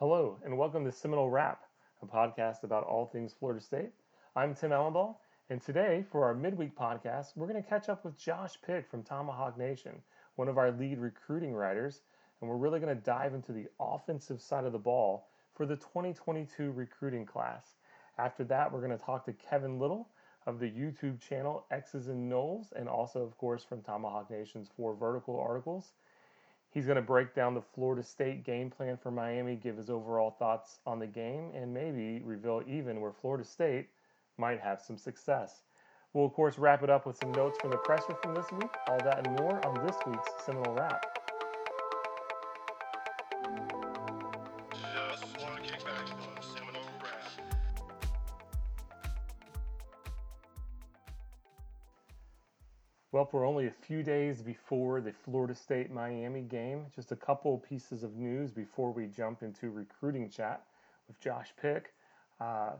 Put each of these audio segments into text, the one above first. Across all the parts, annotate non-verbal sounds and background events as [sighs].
Hello, and welcome to Seminole Wrap, a podcast about all things Florida State. I'm Tim Allenball, and today, for our midweek podcast, we're going to catch up with Josh Pick from Tomahawk Nation, one of our lead recruiting writers, and we're really going to dive into the offensive side of the ball for the 2022 recruiting class. After that, we're going to talk to Kevin Little of the YouTube channel X's and Noles, and also, of course, from Tomahawk Nation's four vertical articles. He's going to break down the Florida State game plan for Miami, give his overall thoughts on the game, and maybe reveal even where Florida State might have some success. We'll, of course, wrap it up with some notes from the presser from this week. All that and more on this week's Seminole Wrap. Well, we're only a few days before the Florida State Miami game. Just a couple pieces of news before we jump into recruiting chat with Josh Pick. Uh,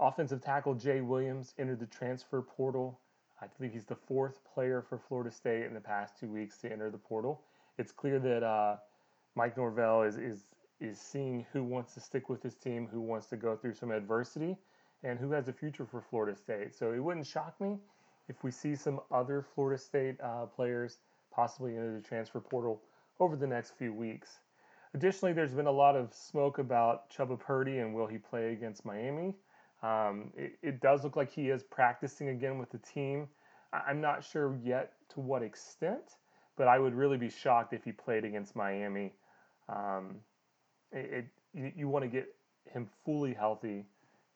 offensive tackle Jay Williams entered the transfer portal. I believe he's the fourth player for Florida State in the past two weeks to enter the portal. It's clear that uh, Mike Norvell is, is is seeing who wants to stick with his team, who wants to go through some adversity, and who has a future for Florida State. So it wouldn't shock me if we see some other Florida State uh, players possibly into the transfer portal over the next few weeks. Additionally, there's been a lot of smoke about Chubba Purdy and will he play against Miami. Um, it, it, does look like he is practicing again with the team. I'm not sure yet to what extent, but I would really be shocked if he played against Miami. Um, it, it you, you want to get him fully healthy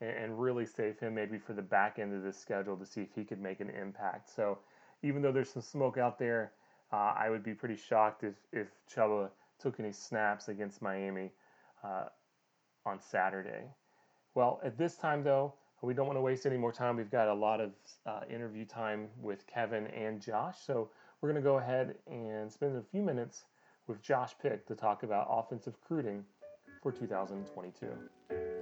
and really save him maybe for the back end of the schedule to see if he could make an impact. So even though there's some smoke out there, uh, I would be pretty shocked if if Chubba took any snaps against Miami uh, on Saturday. Well, at this time though, we don't want to waste any more time. We've got a lot of uh, interview time with Kevin and Josh, so we're going to go ahead and spend a few minutes with Josh Pick to talk about offensive recruiting for 2022.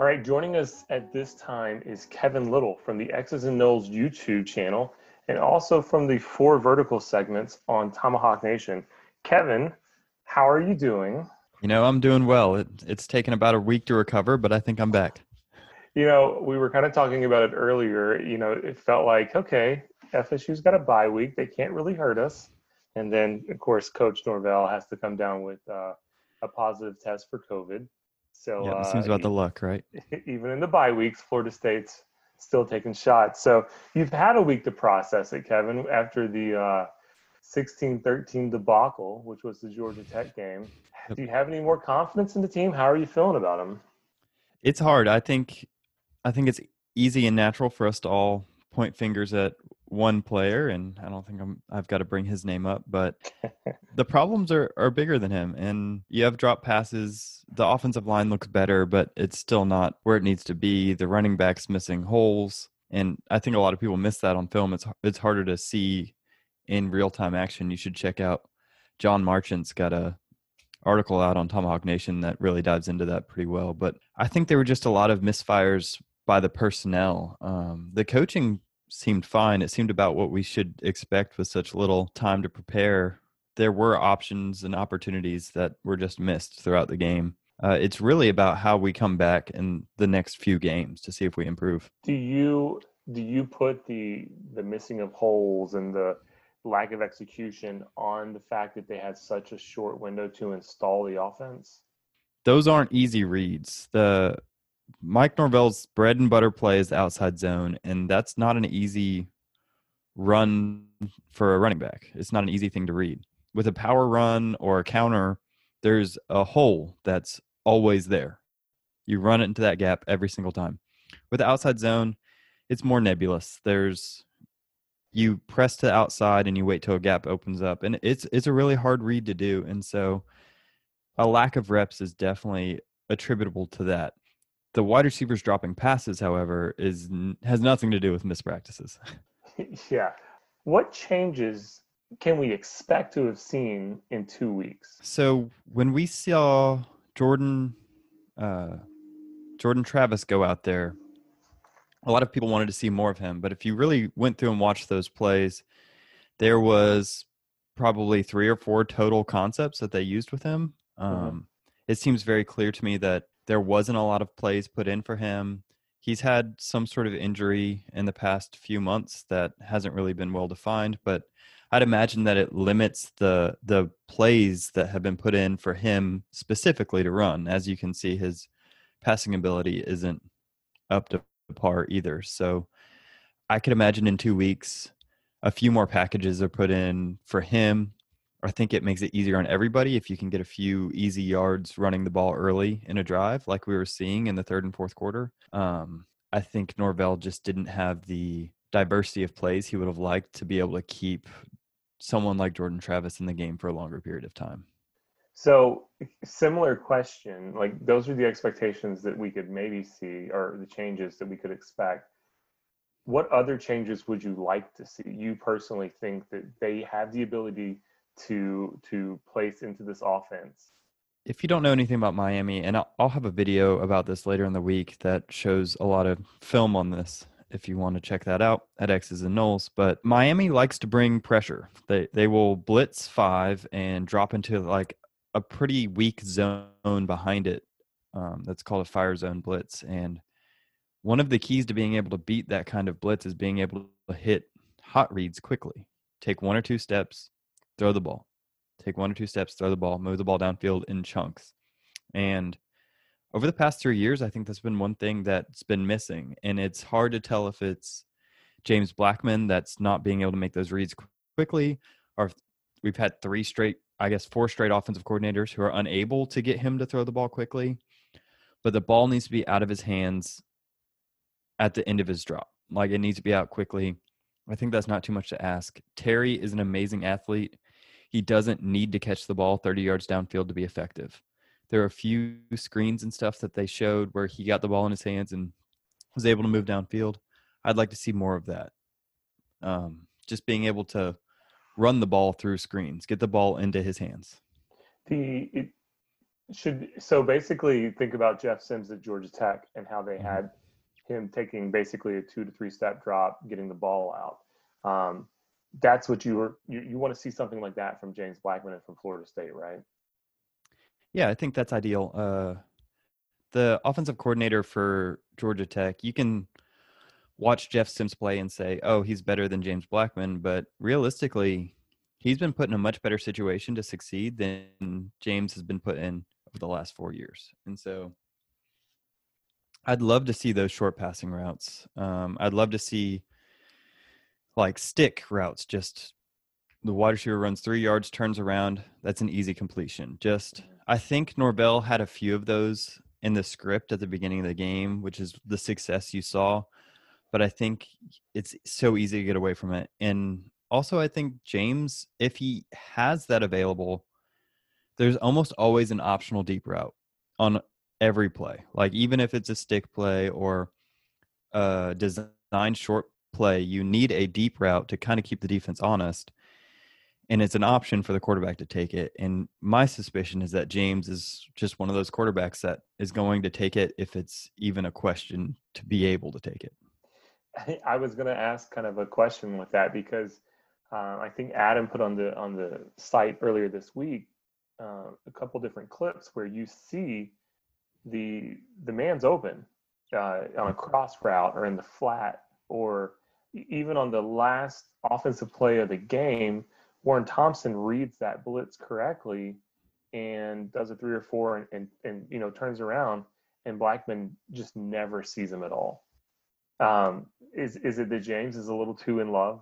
All right, joining us at this time is Kevin Little from the X's and Noles YouTube channel and also from the four vertical segments on Tomahawk Nation. Kevin, how are you doing? You know, I'm doing well. It, it's taken about a week to recover, but I think I'm back. You know, we were kind of talking about it earlier. You know, it felt like, okay, FSU's got a bye week. They can't really hurt us. And then, of course, Coach Norvell has to come down with uh, a positive test for COVID. So yeah, it seems uh, about the luck, right? [laughs] Even in the bye weeks, Florida State's still taking shots. So you've had a week to process it, Kevin, after the uh, 16-13 debacle, which was the Georgia Tech game. Do you have any more confidence in the team? How are you feeling about them? It's hard. I think I think it's easy and natural for us to all point fingers at one player, and I don't think I'm I've got to bring his name up, but [laughs] the problems are are bigger than him. And you have drop passes. The offensive line looks better, but it's still not where it needs to be. The running backs missing holes, and I think a lot of people miss that on film. It's it's harder to see in real time action. You should check out John Marchant's got a article out on Tomahawk Nation that really dives into that pretty well. But I think there were just a lot of misfires by the personnel. Um, the coaching seemed fine. It seemed about what we should expect with such little time to prepare. There were options and opportunities that were just missed throughout the game. Uh, it's really about how we come back in the next few games to see if we improve. Do you do you put the the missing of holes and the lack of execution on the fact that they had such a short window to install the offense? Those aren't easy reads. The Mike Norvell's bread and butter play is outside zone, and that's not an easy run for a running back. It's not an easy thing to read. With a power run or a counter, there's a hole that's always there. You run it into that gap every single time. With the outside zone, it's more nebulous. There's you press to the outside and you wait till a gap opens up, and it's it's a really hard read to do. And so, a lack of reps is definitely attributable to that. The wide receivers dropping passes, however, is has nothing to do with mispractices. [laughs] yeah. What changes can we expect to have seen in two weeks? So when we saw Jordan uh, Jordan Travis go out there, a lot of people wanted to see more of him. But if you really went through and watched those plays, there was probably three or four total concepts that they used with him. Mm-hmm. Um, mm-hmm. It seems very clear to me that there wasn't a lot of plays put in for him. He's had some sort of injury in the past few months that hasn't really been well defined, but I'd imagine that it limits the the plays that have been put in for him specifically to run. As you can see, his passing ability isn't up to par either. So I could imagine in two weeks a few more packages are put in for him. I think it makes it easier on everybody if you can get a few easy yards running the ball early in a drive, like we were seeing in the third and fourth quarter. Um, I think Norvell just didn't have the diversity of plays he would have liked to be able to keep someone like Jordan Travis in the game for a longer period of time. So, similar question. Like, those are the expectations that we could maybe see, or the changes that we could expect. What other changes would you like to see? You personally think that they have the ability to to place into this offense? If you don't know anything about Miami, and I'll, I'll have a video about this later in the week that shows a lot of film on this if you want to check that out at X's and Noles. But Miami likes to bring pressure. They they will blitz five and drop into like a pretty weak zone behind it. Um, that's called a fire zone blitz. And one of the keys to being able to beat that kind of blitz is being able to hit hot reads quickly. Take one or two steps, throw the ball. Take one or two steps, throw the ball, move the ball downfield in chunks. And over the past three years, I think that's been one thing that's been missing. And it's hard to tell if it's James Blackman that's not being able to make those reads quickly, or we've had three straight, I guess, four straight offensive coordinators who are unable to get him to throw the ball quickly. But the ball needs to be out of his hands at the end of his drop. Like it needs to be out quickly. I think that's not too much to ask. Terry is an amazing athlete. He doesn't need to catch the ball 30 yards downfield to be effective. There are a few screens and stuff that they showed where he got the ball in his hands and was able to move downfield. I'd like to see more of that. Um, just being able to run the ball through screens, get the ball into his hands. The it should so basically think about Jeff Sims at Georgia Tech and how they mm-hmm. had him taking basically a two to three step drop, getting the ball out. Um, that's what you were you, you want to see something like that from James Blackman and from Florida State, right? Yeah, I think that's ideal. Uh, the offensive coordinator for Georgia Tech, you can watch Jeff Sims play and say, "Oh, he's better than James Blackman," but realistically, he's been put in a much better situation to succeed than James has been put in over the last four years, and so I'd love to see those short passing routes. Um, I'd love to see like stick routes, just the wide receiver runs three yards, turns around. That's an easy completion. Just mm-hmm. I think Norvell had a few of those in the script at the beginning of the game, which is the success you saw. But I think it's so easy to get away from it. And also, I think James, if he has that available, there's almost always an optional deep route on every play. Like, even if it's a stick play or a design short play, you need a deep route to kind of keep the defense honest and it's an option for the quarterback to take it. And my suspicion is that James is just one of those quarterbacks that is going to take it if it's even a question to be able to take it. [laughs] I was going to ask kind of a question with that because uh, I think Adam put on the on the site earlier this week uh, a couple different clips where you see the the man's open uh, on a cross route or in the flat or even on the last offensive play of the game Warren Thompson reads that blitz correctly and does a three or four and, and, and you know turns around and Blackman just never sees him at all. Um, is is it that James is a little too in love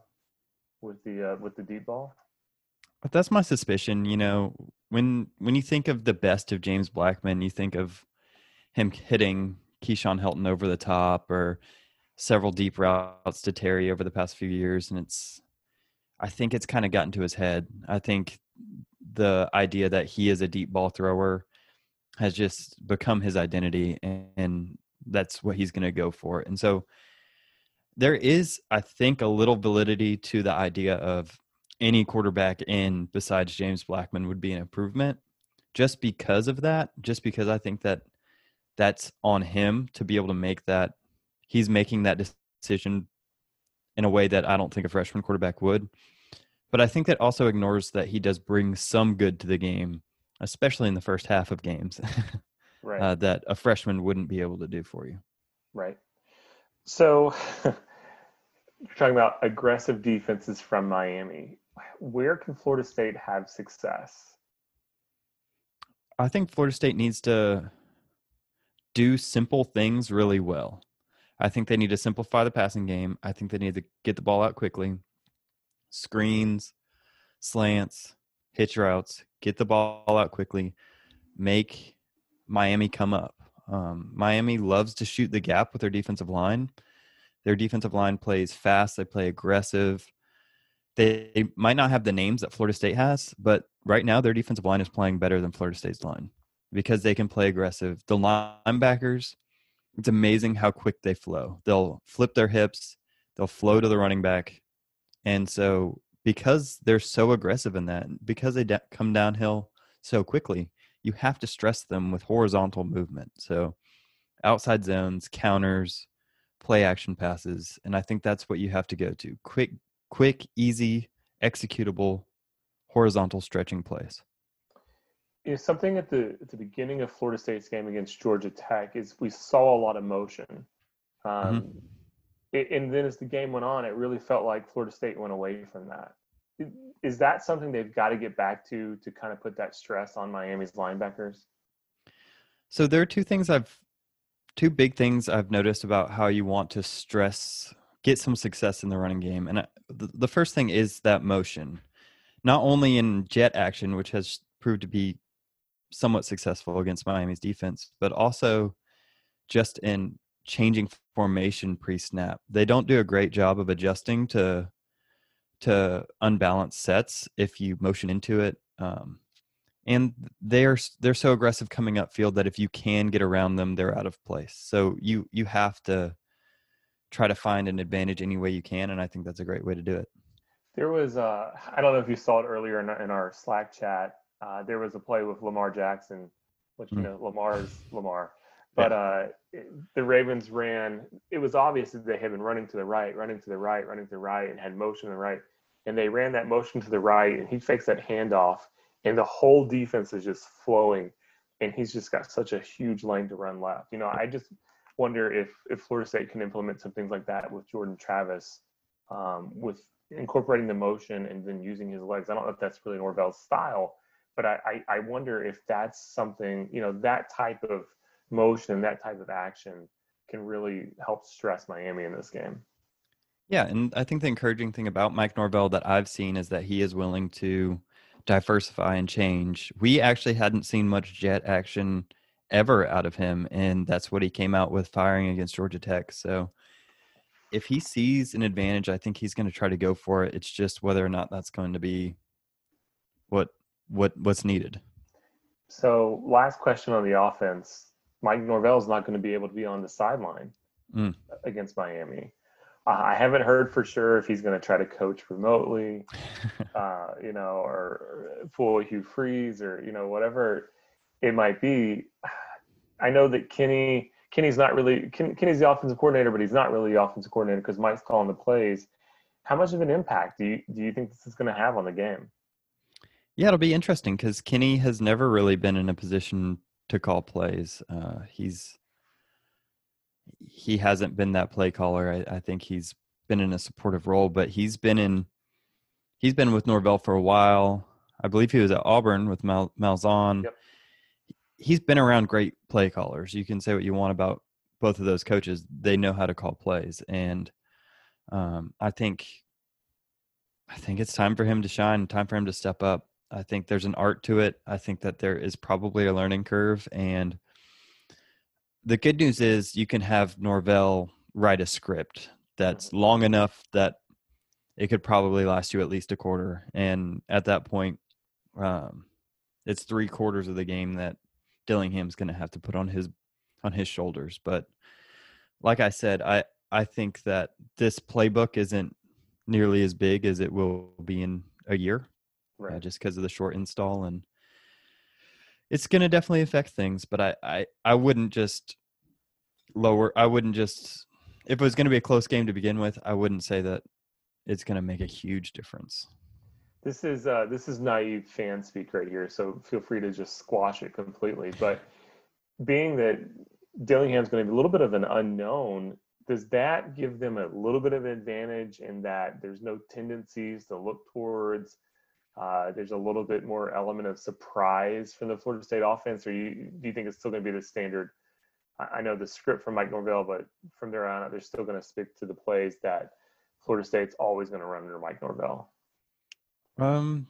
with the uh, with the deep ball? But that's my suspicion. You know, when when you think of the best of James Blackman, you think of him hitting Keyshawn Helton over the top or several deep routes to Terry over the past few years, and it's I think it's kind of gotten to his head. I think the idea that he is a deep ball thrower has just become his identity and that's what he's going to go for. And so there is I think a little validity to the idea of any quarterback in besides James Blackman would be an improvement just because of that, just because I think that that's on him to be able to make that he's making that decision in a way that I don't think a freshman quarterback would. but I think that also ignores that he does bring some good to the game, especially in the first half of games, [laughs] Right. uh, that a freshman wouldn't be able to do for you. Right. So [laughs] you're talking about aggressive defenses from Miami. Where can Florida State have success? I think Florida State needs to do simple things really well. I think they need to simplify the passing game. I think they need to get the ball out quickly. Screens, slants, hitch routes, get the ball out quickly, make Miami come up. Um, Miami loves to shoot the gap with their defensive line. Their defensive line plays fast, they play aggressive. They, they might not have the names that Florida State has, but right now their defensive line is playing better than Florida State's line because they can play aggressive. The linebackers, it's amazing how quick they flow. They'll flip their hips, they'll flow to the running back. And so, because they're so aggressive in that, because they come downhill so quickly, you have to stress them with horizontal movement. So, outside zones, counters, play action passes, and I think that's what you have to go to. Quick, quick, easy, executable, horizontal stretching plays. You know, something at the at the beginning of Florida State's game against Georgia Tech is we saw a lot of motion. Um, it, and then as the game went on, it really felt like Florida State went away from that. Is that something they've got to get back to to kind of put that stress on Miami's linebackers? So there are two things I've two big things I've noticed about how you want to stress get some success in the running game. And I, the, the first thing is that motion. Not only in jet action, which has proved to be somewhat successful against Miami's defense, but also just in changing formation pre-snap. They don't do a great job of adjusting to to unbalanced sets if you motion into it. Um, and they're they're so aggressive coming up field that if you can get around them, they're out of place. So you you have to try to find an advantage any way you can, and I think that's a great way to do it. There was uh, I don't know if you saw it earlier in in our Slack chat. Uh, there was a play with Lamar Jackson, which you Mm. know Lamar's Lamar, [laughs] but uh, it- the Ravens ran. It was obvious that they had been running to the right, running to the right, running to the right, and had motion to the right. And they ran that motion to the right, and he fakes that handoff, and the whole defense is just flowing, and he's just got such a huge lane to run left. You know, I just wonder if if Florida State can implement some things like that with Jordan Travis, um, with incorporating the motion and then using his legs. I don't know if that's really Norvell's style, but I, I, wonder if that's something, you know, that type of motion, that type of action can really help stress Miami in this game. Yeah, and I think the encouraging thing about Mike Norvell that I've seen is that he is willing to diversify and change. We actually hadn't seen much jet action ever out of him, and that's what he came out with firing against Georgia Tech. So if he sees an advantage, I think he's going to try to go for it. It's just whether or not that's going to be what what what's needed. So, last question on the offense. Mike Norvell is not going to be able to be on the sideline Mm. against Miami. Uh, I haven't heard for sure if he's going to try to coach remotely, [laughs] uh, you know, or, pull Hugh Freeze or you know whatever it might be. I know that Kenny Kenny's not really Ken, Kenny's the offensive coordinator, but he's not really the offensive coordinator because Mike's calling the plays. How much of an impact do you do you think this is going to have on the game? Yeah, it'll be interesting because Kenny has never really been in a position to call plays. Uh, he's he hasn't been that play caller. I, I think he's been in a supportive role, but he's been in he's been with Norvell for a while. I believe he was at Auburn with Mal, Malzahn. Yep. He's been around great play callers. You can say what you want about both of those coaches. They know how to call plays, and um, I think I think it's time for him to shine. Time for him to step up. I think there's an art to it. I think that there is probably a learning curve, and the good news is you can have Norvell write a script that's long enough that it could probably last you at least a quarter. And at that point, um, it's three quarters of the game that Dillingham's going to have to put on his on his shoulders. But like I said, I I think that this playbook isn't nearly as big as it will be in a year, uh, Right. just because of the short install and it's going to definitely affect things. But I I I wouldn't just lower. I wouldn't just if it was going to be a close game to begin with. I wouldn't say that it's going to make a huge difference. this is uh, this is naive fan speak right here, so feel free to just squash it completely. But being that Dillingham's going to be a little bit of an unknown, does that give them a little bit of an advantage in that there's no tendencies to look towards? Uh, there's a little bit more element of surprise from the Florida State offense, or you, do you think it's still going to be the standard? I, I know the script from Mike Norvell, but from there on out, they're still going to stick to the plays that Florida State's always going to run under Mike Norvell. Um,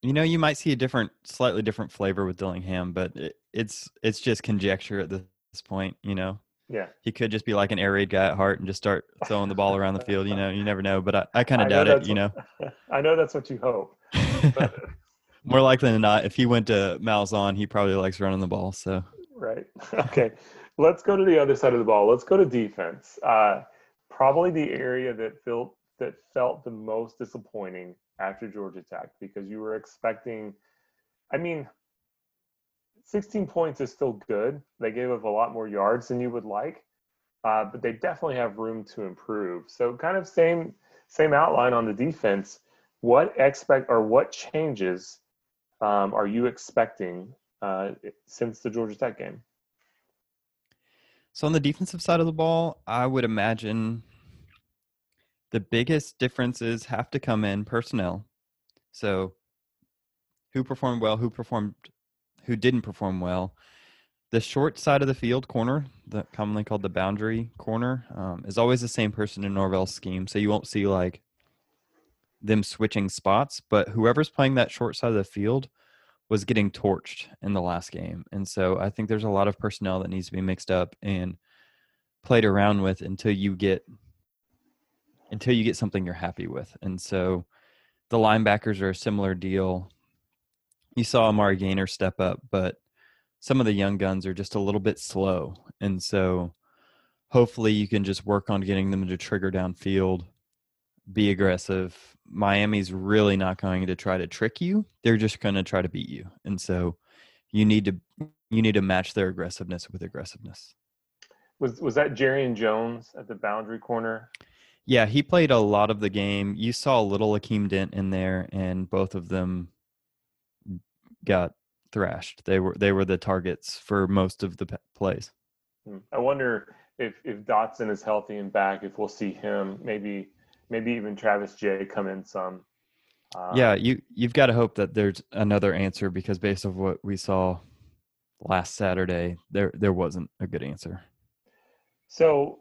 you know, you might see a different, slightly different flavor with Dillingham, but it, it's it's just conjecture at this point. You know. Yeah. He could just be like an air raid guy at heart and just start throwing the ball around the field. You know, you never know. But I, I kind of doubt it. You know. [laughs] I know that's what you hope. [laughs] More likely than not, if he went to Malzahn, he probably likes running the ball. So. Right. [laughs] Okay. Let's go to the other side of the ball. Let's go to defense. Uh, probably the area that felt that felt the most disappointing after Georgia Tech because you were expecting. I mean, 16 points is still good. They gave up a lot more yards than you would like, uh, but they definitely have room to improve. So, kind of same same outline on the defense. What expect or what changes um, are you expecting uh, since the Georgia Tech game? So on the defensive side of the ball, I would imagine the biggest differences have to come in personnel. So who performed well, who performed who didn't perform well. The short side of the field corner, the commonly called the boundary corner, um, is always the same person in Norvell's scheme. So you won't see like them switching spots, but whoever's playing that short side of the field was getting torched in the last game. And so I think there's a lot of personnel that needs to be mixed up and played around with until you get until you get something you're happy with. And so the linebackers are a similar deal. You saw Amari Gainer step up, but some of the young guns are just a little bit slow. And so hopefully you can just work on getting them to trigger downfield, be aggressive. Miami's really not going to try to trick you. They're just going to try to beat you. And so you need to you need to match their aggressiveness with aggressiveness. Was was that Jarrian Jones at the boundary corner? Yeah, he played a lot of the game. You saw a little Akeem Dent in there, and both of them got thrashed. They were they were the targets for most of the plays. Hmm. I wonder if if Dotson is healthy and back, if we'll see him, maybe maybe even Travis Jay come in some. Um, yeah, you you've got to hope that there's another answer because based on what we saw last Saturday, there there wasn't a good answer. So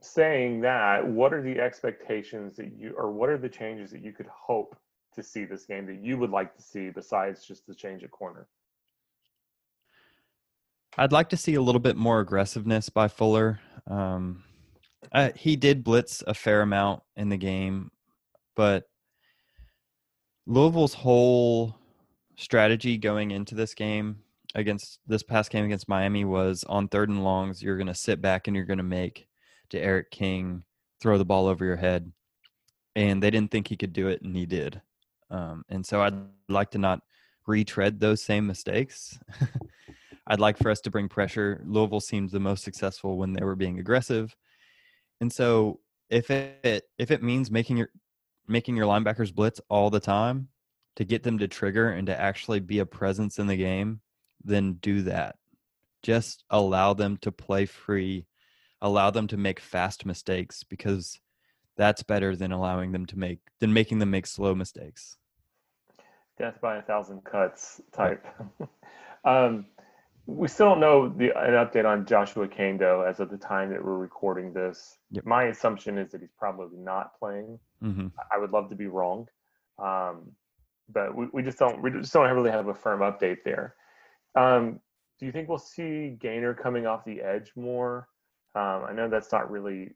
saying that, what are the expectations that you, or what are the changes that you could hope to see this game that you would like to see besides just the change of corner? I'd like to see a little bit more aggressiveness by Fuller. Um, he did blitz a fair amount in the game, but Louisville's whole strategy going into this game against this past game against Miami was on third and longs, you're going to sit back and you're going to make D'Eriq King throw the ball over your head. And they didn't think he could do it, and he did. Um, and so I'd like to not retread those same mistakes. [laughs] I'd like for us to bring pressure. Louisville seemed the most successful when they were being aggressive. And so if it if it means making your making your linebackers blitz all the time to get them to trigger and to actually be a presence in the game, then do that. Just allow them to play free allow them to make fast mistakes because that's better than allowing them to make than making them make slow mistakes. Death by a thousand cuts type. [laughs] um, we still don't know the an update on Joshua Kaindoh as of the time that we're recording this. Yep. My assumption is that he's probably not playing. Mm-hmm. I would love to be wrong, um, but we, we just don't we just don't really have a firm update there. Um, do you think we'll see Gainer coming off the edge more? Um, I know that's not really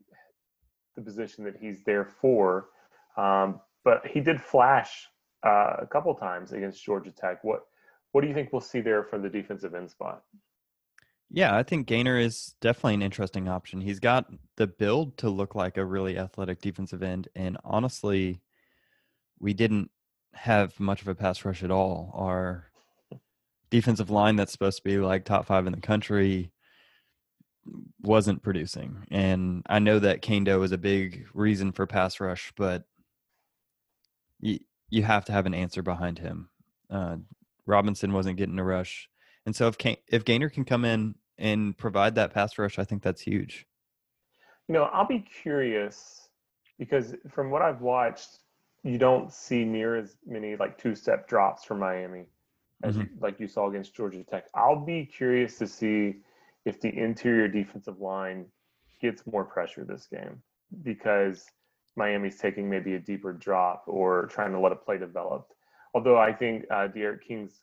the position that he's there for, um, but he did flash uh, a couple times against Georgia Tech. What what do you think we'll see there from the defensive end spot? Yeah, I think Gainer is definitely an interesting option. He's got the build to look like a really athletic defensive end, and honestly, we didn't have much of a pass rush at all. Our defensive line that's supposed to be like top five in the country wasn't producing. And I know that Kaindoh is a big reason for pass rush, but you, you have to have an answer behind him. Uh, Robinson wasn't getting a rush, and so if if Gainer can come in and provide that pass rush, I think that's huge. You know, I'll be curious because from what I've watched, you don't see near as many like two step drops from Miami as mm-hmm. you, like you saw against Georgia Tech. I'll be curious to see if the interior defensive line gets more pressure this game because Miami's taking maybe a deeper drop or trying to let a play develop. Although I think uh, D'Eriq King's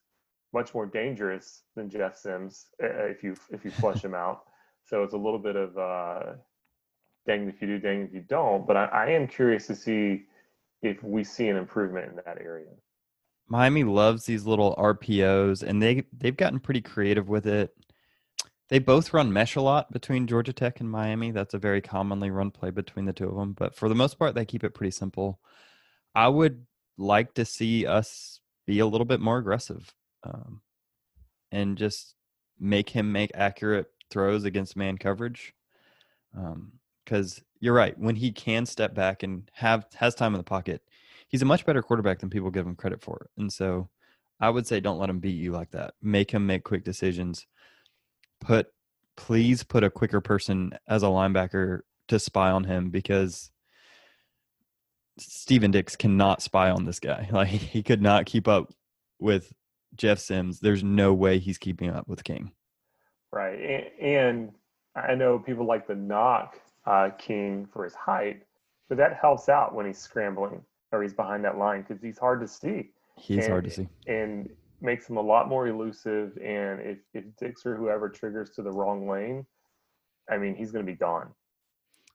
much more dangerous than Jeff Sims if you if you flush him out. So it's a little bit of uh, dang if you do, dang if you don't. But I, I am curious to see if we see an improvement in that area. Miami loves these little RPOs, and they they've gotten pretty creative with it. They both run mesh a lot between Georgia Tech and Miami. That's a very commonly run play between the two of them. But for the most part, they keep it pretty simple. I would like to see us be a little bit more aggressive um, and just make him make accurate throws against man coverage. Because um, you're right, when he can step back and have has time in the pocket, he's a much better quarterback than people give him credit for. And so, I would say don't let him beat you like that. Make him make quick decisions. Put please put a quicker person as a linebacker to spy on him because Steven Dix cannot spy on this guy. [laughs] Like he could not keep up with Jeff Sims. There's no way he's keeping up with King. Right, and I know people like to knock uh, King for his height, but that helps out when he's scrambling or he's behind that line because he's hard to see. He's and, hard to see, and makes him a lot more elusive. And if if Dix or whoever triggers to the wrong lane, I mean, he's going to be gone.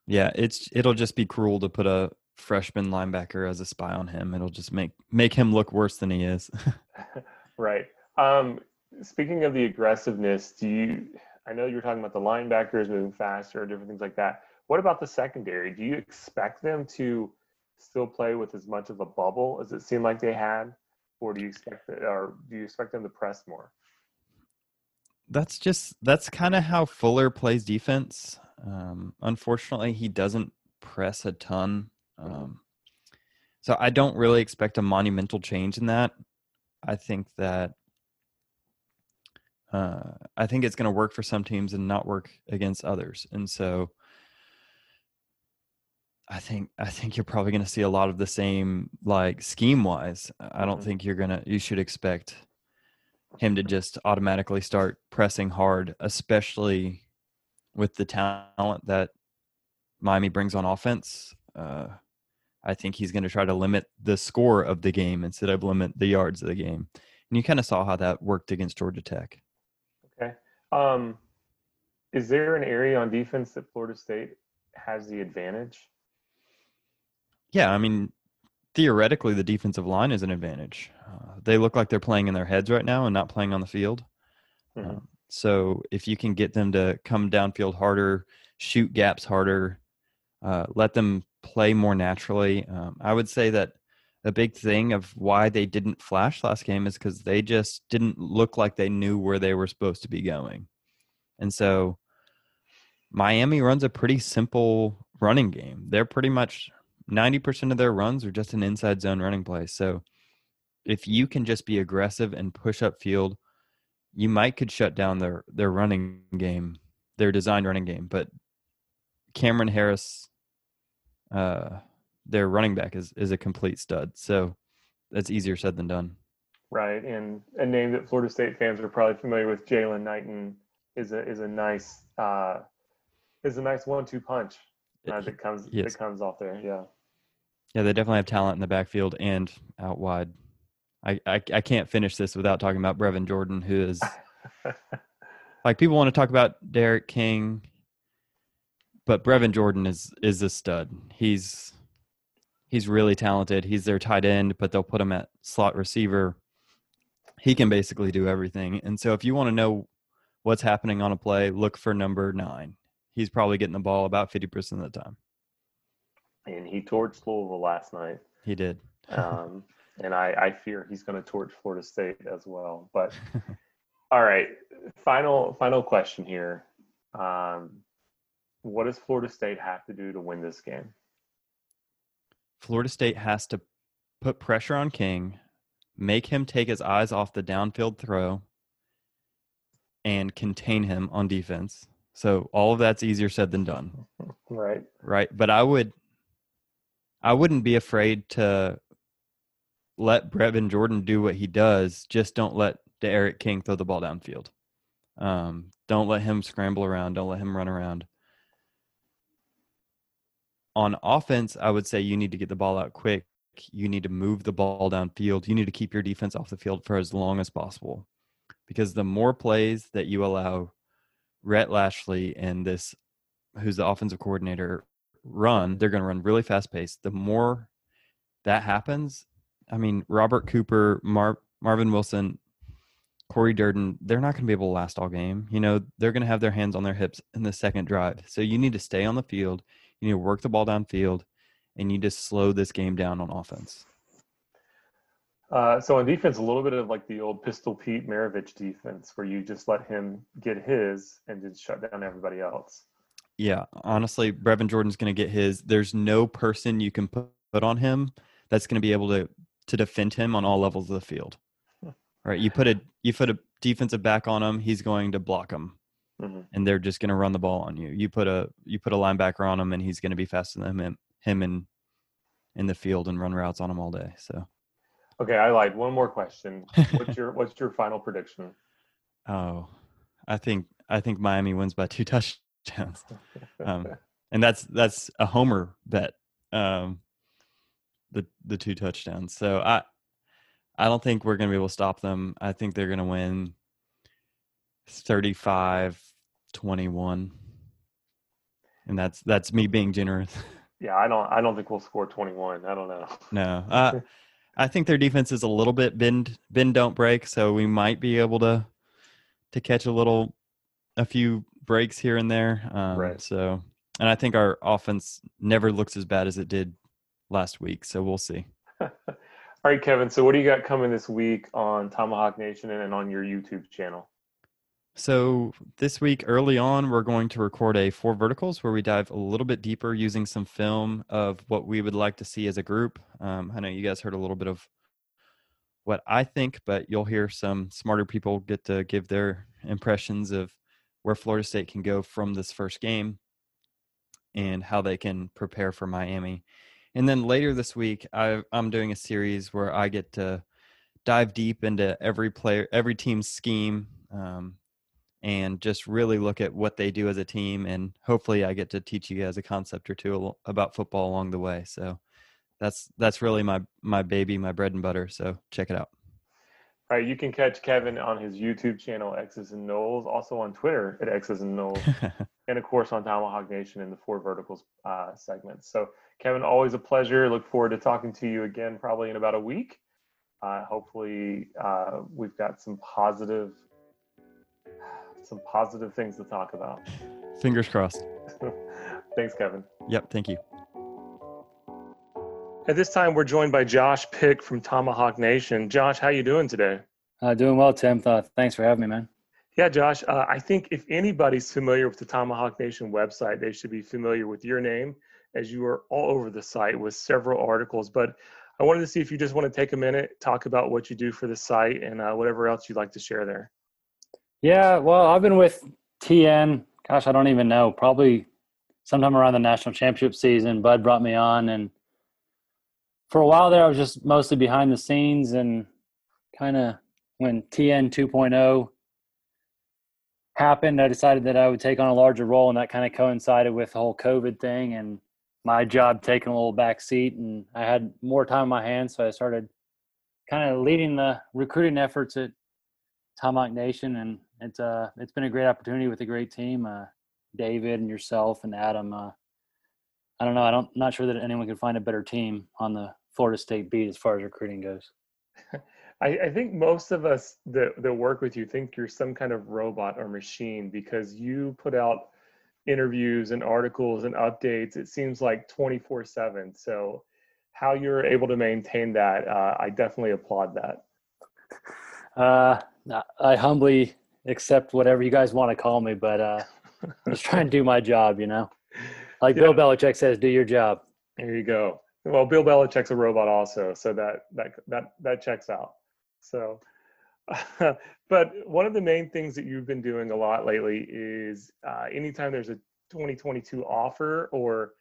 Yeah, it's it'll just be cruel to put a freshman linebacker as a spy on him. It'll just make make him look worse than he is. [laughs] [laughs] right. Um, speaking of the aggressiveness, do you? I know you were talking about the linebackers moving faster, or different things like that. What about the secondary? Do you expect them to still play with as much of a bubble as it seemed like they had, or do you expect it, or do you expect them to press more? That's just that's kind of how Fuller plays defense. Um, unfortunately, he doesn't press a ton um, so I don't really expect a monumental change in that. I think that uh, I think it's going to work for some teams and not work against others, and so I think I think you're probably going to see a lot of the same like scheme wise. I don't mm-hmm. think you're gonna you should expect him to just automatically start pressing hard, especially with the talent that Miami brings on offense. Uh, I think he's going to try to limit the score of the game instead of limit the yards of the game. And you kind of saw how that worked against Georgia Tech. Okay. Um, is there an area on defense that Florida State has the advantage? Yeah, I mean, theoretically, the defensive line is an advantage. Uh, they look like they're playing in their heads right now and not playing on the field. Mm-hmm. Uh, so if you can get them to come downfield harder, shoot gaps harder, uh, let them play more naturally. Um, I would say that a big thing of why they didn't flash last game is because they just didn't look like they knew where they were supposed to be going. And so Miami runs a pretty simple running game. They're pretty much 90% of their runs are just an inside zone running play. So if you can just be aggressive and push up field, you might could shut down their their running game, their designed running game. But Cam'Ron Harris uh, their running back is is a complete stud. So that's easier said than done. Right, and a name that Florida State fans are probably familiar with, Jaylan Knighton, is a is a nice uh, is a nice one two punch uh, that comes yes. that comes off there. Yeah. Yeah, they definitely have talent in the backfield and out wide. I, I, I can't finish this without talking about Brevin Jordan, who is [laughs] like people want to talk about D'Eriq King but Brevin Jordan is is a stud. He's he's really talented. He's their tight end, but they'll put him at slot receiver. He can basically do everything. And so if you want to know what's happening on a play, look for number nine. He's probably getting the ball about fifty percent of the time. And he torched Louisville last night. He did. um, [laughs] and I, I fear he's going to torch Florida State as well. But [laughs] all right, final final question here. Um, what does Florida State have to do to win this game? Florida State has to put pressure on King, make him take his eyes off the downfield throw, and contain him on defense. So all of that's easier said than done. [laughs] Right. Right. But I would I wouldn't be afraid to let Brevin Jordan do what he does. Just don't let D'Eriq King throw the ball downfield. Um, don't let him scramble around. Don't let him run around. On offense, I would say you need to get the ball out quick. You need to move the ball downfield. You need to keep your defense off the field for as long as possible. Because the more plays that you allow Rhett Lashlee and this, who's the offensive coordinator, run, they're going to run really fast paced. The more that happens, I mean, Robert Cooper, Mar- Marvin Wilson, Cory Durden, they're not going to be able to last all game. You know, they're going to have their hands on their hips in the second drive. So you need to stay on the field. You need to work the ball downfield, and you just slow this game down on offense. Uh, so on defense, a little bit of like the old Pistol Pete Maravich defense, where you just let him get his and just shut down everybody else. Yeah, honestly, Brevin Jordan's going to get his. There's no person you can put on him that's going to be able to to defend him on all levels of the field. Right? You put a you put a defensive back on him, he's going to block him, mm-hmm. and they're just going to run the ball on you. You put a you put a linebacker on him, and he's going to be faster than him him in in the field and run routes on him all day. So. Okay, I lied. One more question. What's [laughs] your what's your final prediction? Oh, I think I think Miami wins by two [laughs] touchdowns, [laughs] um, and that's that's a homer bet. Um, the the two touchdowns. So I I don't think we're going to be able to stop them. I think they're going to win 35 21. And that's that's me being generous. [laughs] Yeah, I don't I don't think we'll score 21. I don't know. No. Uh, [laughs] I think their defense is a little bit bend bend don't break, so we might be able to to catch a little a few breaks here and there. Um, right. So, and I think our offense never looks as bad as it did last week, so we'll see. [laughs] All right, Kevin. So, what do you got coming this week on Tomahawk Nation and on your YouTube channel? So, this week, early on, we're going to record a Four Verticals where we dive a little bit deeper using some film of what we would like to see as a group. Um, I know you guys heard a little bit of what I think, but you'll hear some smarter people get to give their impressions of where Florida State can go from this first game and how they can prepare for Miami. And then later this week, I, I'm doing a series where I get to dive deep into every player, every team's scheme. Um, and just really look at what they do as a team. And hopefully, I get to teach you guys a concept or two about football along the way. So that's that's really my my baby, my bread and butter. So check it out. All right, you can catch Kevin on his YouTube channel X's and Noles, also on Twitter at X's and Noles, [laughs] and of course on Tomahawk Nation in the Four Verticals uh, segments. So Kevin, always a pleasure. Look forward to talking to you again, probably in about a week. Uh, hopefully, uh, we've got some positive some positive things to talk about. Fingers crossed. [laughs] Thanks, Kevin. Yep, thank you. At this time, we're joined by Josh Pick from Tomahawk Nation. Josh, how you doing today? Uh, doing well, Tim. Uh, thanks for having me, man. Yeah, Josh. Uh, I think if anybody's familiar with the Tomahawk Nation website, they should be familiar with your name, as you are all over the site with several articles. But I wanted to see if you just want to take a minute, talk about what you do for the site, and uh, whatever else you'd like to share there. Yeah, well, I've been with TN. Gosh, I don't even know. Probably sometime around the national championship season. Bud brought me on, and for a while there, I was just mostly behind the scenes. And kind of when TN 2.0 happened, I decided that I would take on a larger role, and that kind of coincided with the whole COVID thing and my job taking a little back seat. And I had more time on my hands, so I started kind of leading the recruiting efforts at Tomahawk Nation, and it's uh it's been a great opportunity with a great team. Uh, David and yourself and Adam. Uh, I don't know. I don't not sure that anyone can find a better team on the Florida State beat as far as recruiting goes. [laughs] I, I think most of us that that work with you think you're some kind of robot or machine because you put out interviews and articles and updates. It seems like 24 seven. So how you're able to maintain that, uh, I definitely applaud that. Uh, I humbly accept whatever you guys want to call me, but uh, I'm [laughs] just trying to do my job, you know. Like yeah. Bill Belichick says, do your job. There you go. Well, Bill Belichick's a robot also, so that that that that checks out. So, [laughs] but one of the main things that you've been doing a lot lately is uh, anytime there's a 2022 offer or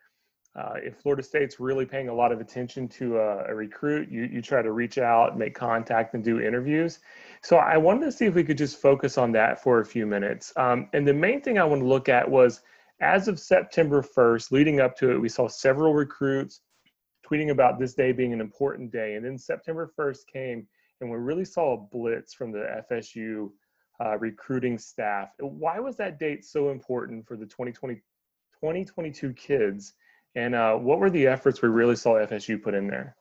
uh, if Florida State's really paying a lot of attention to a, a, recruit, you, you try to reach out, make contact, and do interviews. So I wanted to see if we could just focus on that for a few minutes. Um, and the main thing I want to look at was as of September 1st, leading up to it, we saw several recruits tweeting about this day being an important day. And then September 1st came, and we really saw a blitz from the FSU uh, recruiting staff. Why was that date so important for the 2020, 2022 kids? And uh, what were the efforts we really saw FSU put in there?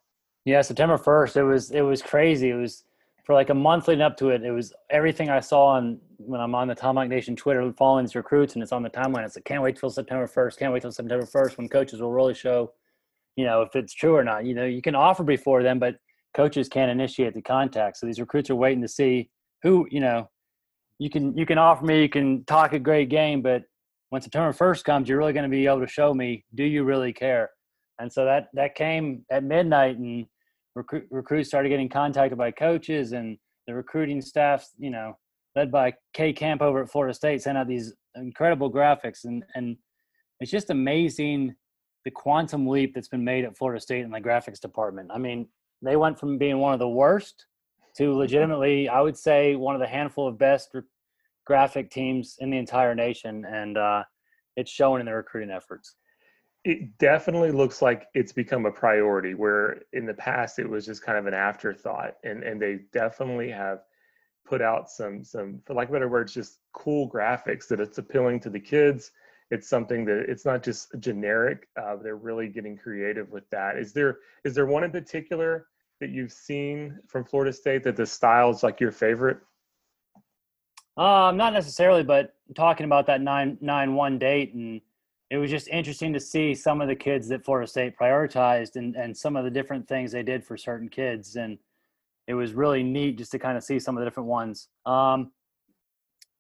Yeah, September first, it was it was crazy. It was for like a month leading up to it. It was everything I saw on when I'm on the Tomahawk Nation Twitter following these recruits, and it's on the timeline. It's like can't wait till September first. Can't wait till September first when coaches will really show, you know, if it's true or not. You know, you can offer before then, but coaches can't initiate the contact. So these recruits are waiting to see who you know. You can you can offer me, you can talk a great game, but when September 1st comes, you're really going to be able to show me, do you really care? And so that, that came at midnight and recruit, recruits started getting contacted by coaches and the recruiting staff, you know, led by Kay Camp over at Florida State sent out these incredible graphics. And, and it's just amazing the quantum leap that's been made at Florida State in the graphics department. I mean, they went from being one of the worst to legitimately, I would say, one of the handful of best graphic teams in the entire nation, and uh, it's showing in their recruiting efforts. It definitely looks like it's become a priority. Where in the past it was just kind of an afterthought, and and they definitely have put out some some for lack of better words, just cool graphics that it's appealing to the kids. It's something that it's not just generic. Uh, they're really getting creative with that. Is there is there one in particular that you've seen from Florida State that the style is like your favorite? Um, not necessarily, but talking about that nine nine one date, and it was just interesting to see some of the kids that Florida State prioritized, and and some of the different things they did for certain kids, and it was really neat just to kind of see some of the different ones. Um,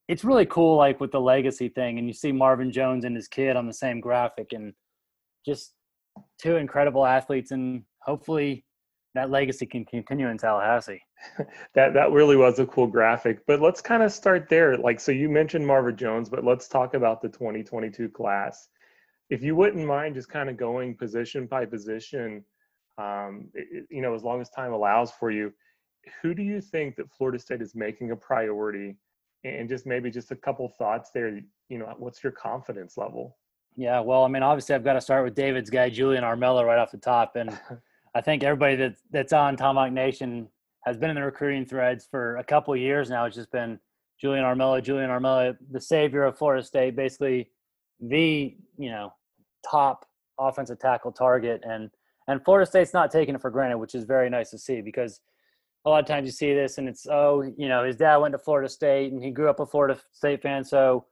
it's really cool, like with the legacy thing, and you see Marvin Jones and his kid on the same graphic, and just two incredible athletes, and hopefully that legacy can continue in Tallahassee. [laughs] that that really was a cool graphic. But let's kind of start there. Like so you mentioned Marvin Jones, but let's talk about the 2022 class. If you wouldn't mind just kind of going position by position, um, it, you know, as long as time allows for you, who do you think that Florida State is making a priority? And just maybe just a couple thoughts there. You know, what's your confidence level? Yeah, well, I mean, obviously, I've got to start with David's guy, Julian Armella, right off the top, and [laughs] I think everybody that that's on Tomahawk Nation has been in the recruiting threads for a couple years now. It's just been Julian Armella, Julian Armella, the savior of Florida State, basically the you know top offensive tackle target, and and Florida State's not taking it for granted, which is very nice to see because a lot of times you see this and it's oh you know his dad went to Florida State and he grew up a Florida State fan, so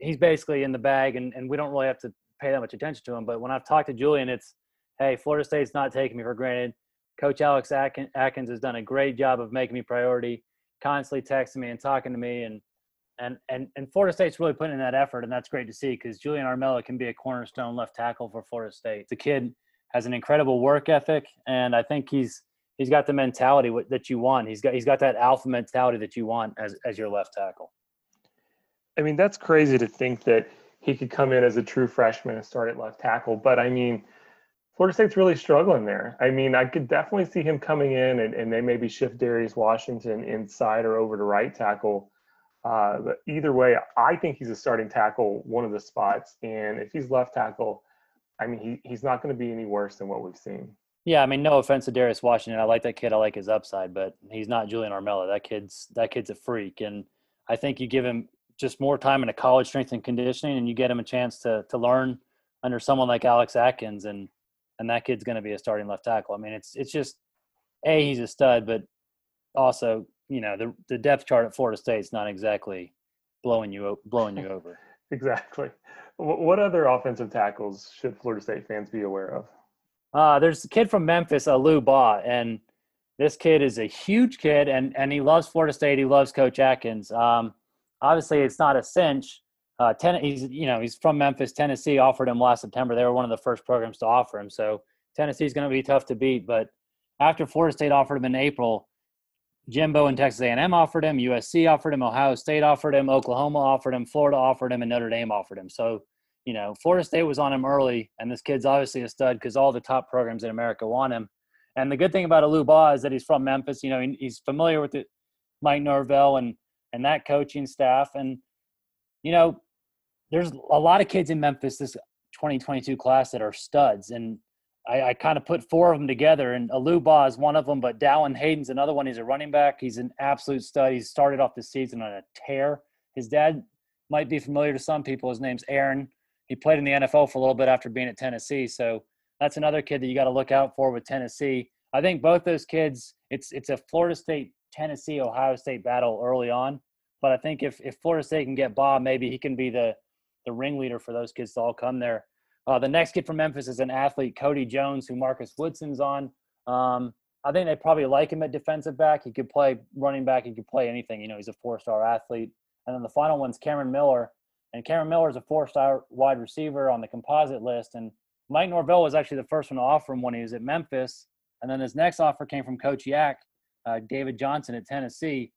he's basically in the bag, and and we don't really have to pay that much attention to him. But when I've talked to Julian, it's hey, Florida State's not taking me for granted. Coach Alex Atkins has done a great job of making me priority, constantly texting me and talking to me, and and and and Florida State's really putting in that effort, and that's great to see because Julian Armella can be a cornerstone left tackle for Florida State. The kid has an incredible work ethic, and I think he's he's got the mentality that you want. He's got he's got that alpha mentality that you want as as your left tackle. I mean, that's crazy to think that he could come in as a true freshman and start at left tackle, but I mean Florida State's really struggling there. I mean, I could definitely see him coming in and, and they maybe shift Darius Washington inside or over to right tackle. Uh, but either way, I think he's a starting tackle, one of the spots. And if he's left tackle, I mean, he, he's not going to be any worse than what we've seen. Yeah, I mean, no offense to Darius Washington. I like that kid. I like his upside, but he's not Julian Armella. That kid's that kid's a freak, and I think you give him just more time in a college strength and conditioning, and you get him a chance to to learn under someone like Alex Atkins, and and that kid's going to be a starting left tackle. I mean, it's it's just a he's a stud, but also you know the the depth chart at Florida State's not exactly blowing you blowing you over. [laughs] exactly. What other offensive tackles should Florida State fans be aware of? Uh, there's a kid from Memphis, Alou Ba, and this kid is a huge kid, and and he loves Florida State. He loves Coach Atkins. Um, obviously, it's not a cinch uh, ten, he's you know he's from Memphis, Tennessee. Offered him last September. They were one of the first programs to offer him. So Tennessee's going to be tough to beat. But after Florida State offered him in April, Jimbo and Texas A&M offered him, USC offered him, Ohio State offered him, Oklahoma offered him, Florida offered him, and Notre Dame offered him. So, you know, Florida State was on him early, and this kid's obviously a stud because all the top programs in America want him. And the good thing about Aluba is that he's from Memphis. You know, he's familiar with it, Mike Norvell and and that coaching staff. And you know, there's a lot of kids in Memphis this 2022 class that are studs, and I, I kind of put four of them together. And Aluba is one of them, but Dallan Hayden's another one. He's a running back. He's an absolute stud. He started off the season on a tear. His dad might be familiar to some people. His name's Aaron. He played in the NFL for a little bit after being at Tennessee. So that's another kid that you got to look out for with Tennessee. I think both those kids, it's it's a Florida State, Tennessee, Ohio State battle early on. But I think if if Florida State can get Bob, maybe he can be the the ringleader for those kids to all come there. Uh, the next kid from Memphis is an athlete, Cody Jones, who Marcus Woodson's on. Um, I think they probably like him at defensive back. He could play running back. He could play anything. You know, he's a four-star athlete. And then the final one's Cameron Miller. And Cameron Miller is a four-star wide receiver on the composite list. And Mike Norvell was actually the first one to offer him when he was at Memphis. And then his next offer came from Coach Yak, uh, David Johnson at Tennessee.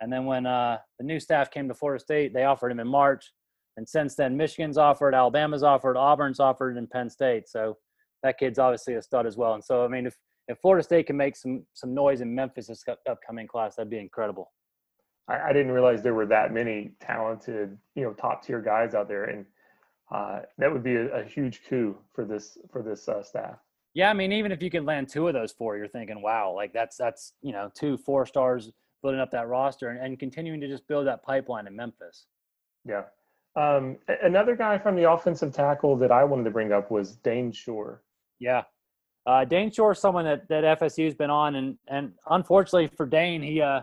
And then when uh, the new staff came to Florida State, they offered him in March. And since then, Michigan's offered, Alabama's offered, Auburn's offered, and Penn State. So that kid's obviously a stud as well. And so, I mean, if, if Florida State can make some some noise in Memphis this upcoming class, that'd be incredible. I, I didn't realize there were that many talented, you know, top tier guys out there, and uh, that would be a, a, huge coup for this for this uh, staff. Yeah, I mean, even if you can land two of those four, you're thinking, wow, like that's that's you know two four stars building up that roster and, and continuing to just build that pipeline in Memphis. Yeah. Um, another guy from the offensive tackle that I wanted to bring up was Dane Shore. Yeah. Uh, Dane Shore is someone that, that FSU's been on, and, and unfortunately for Dane, he uh,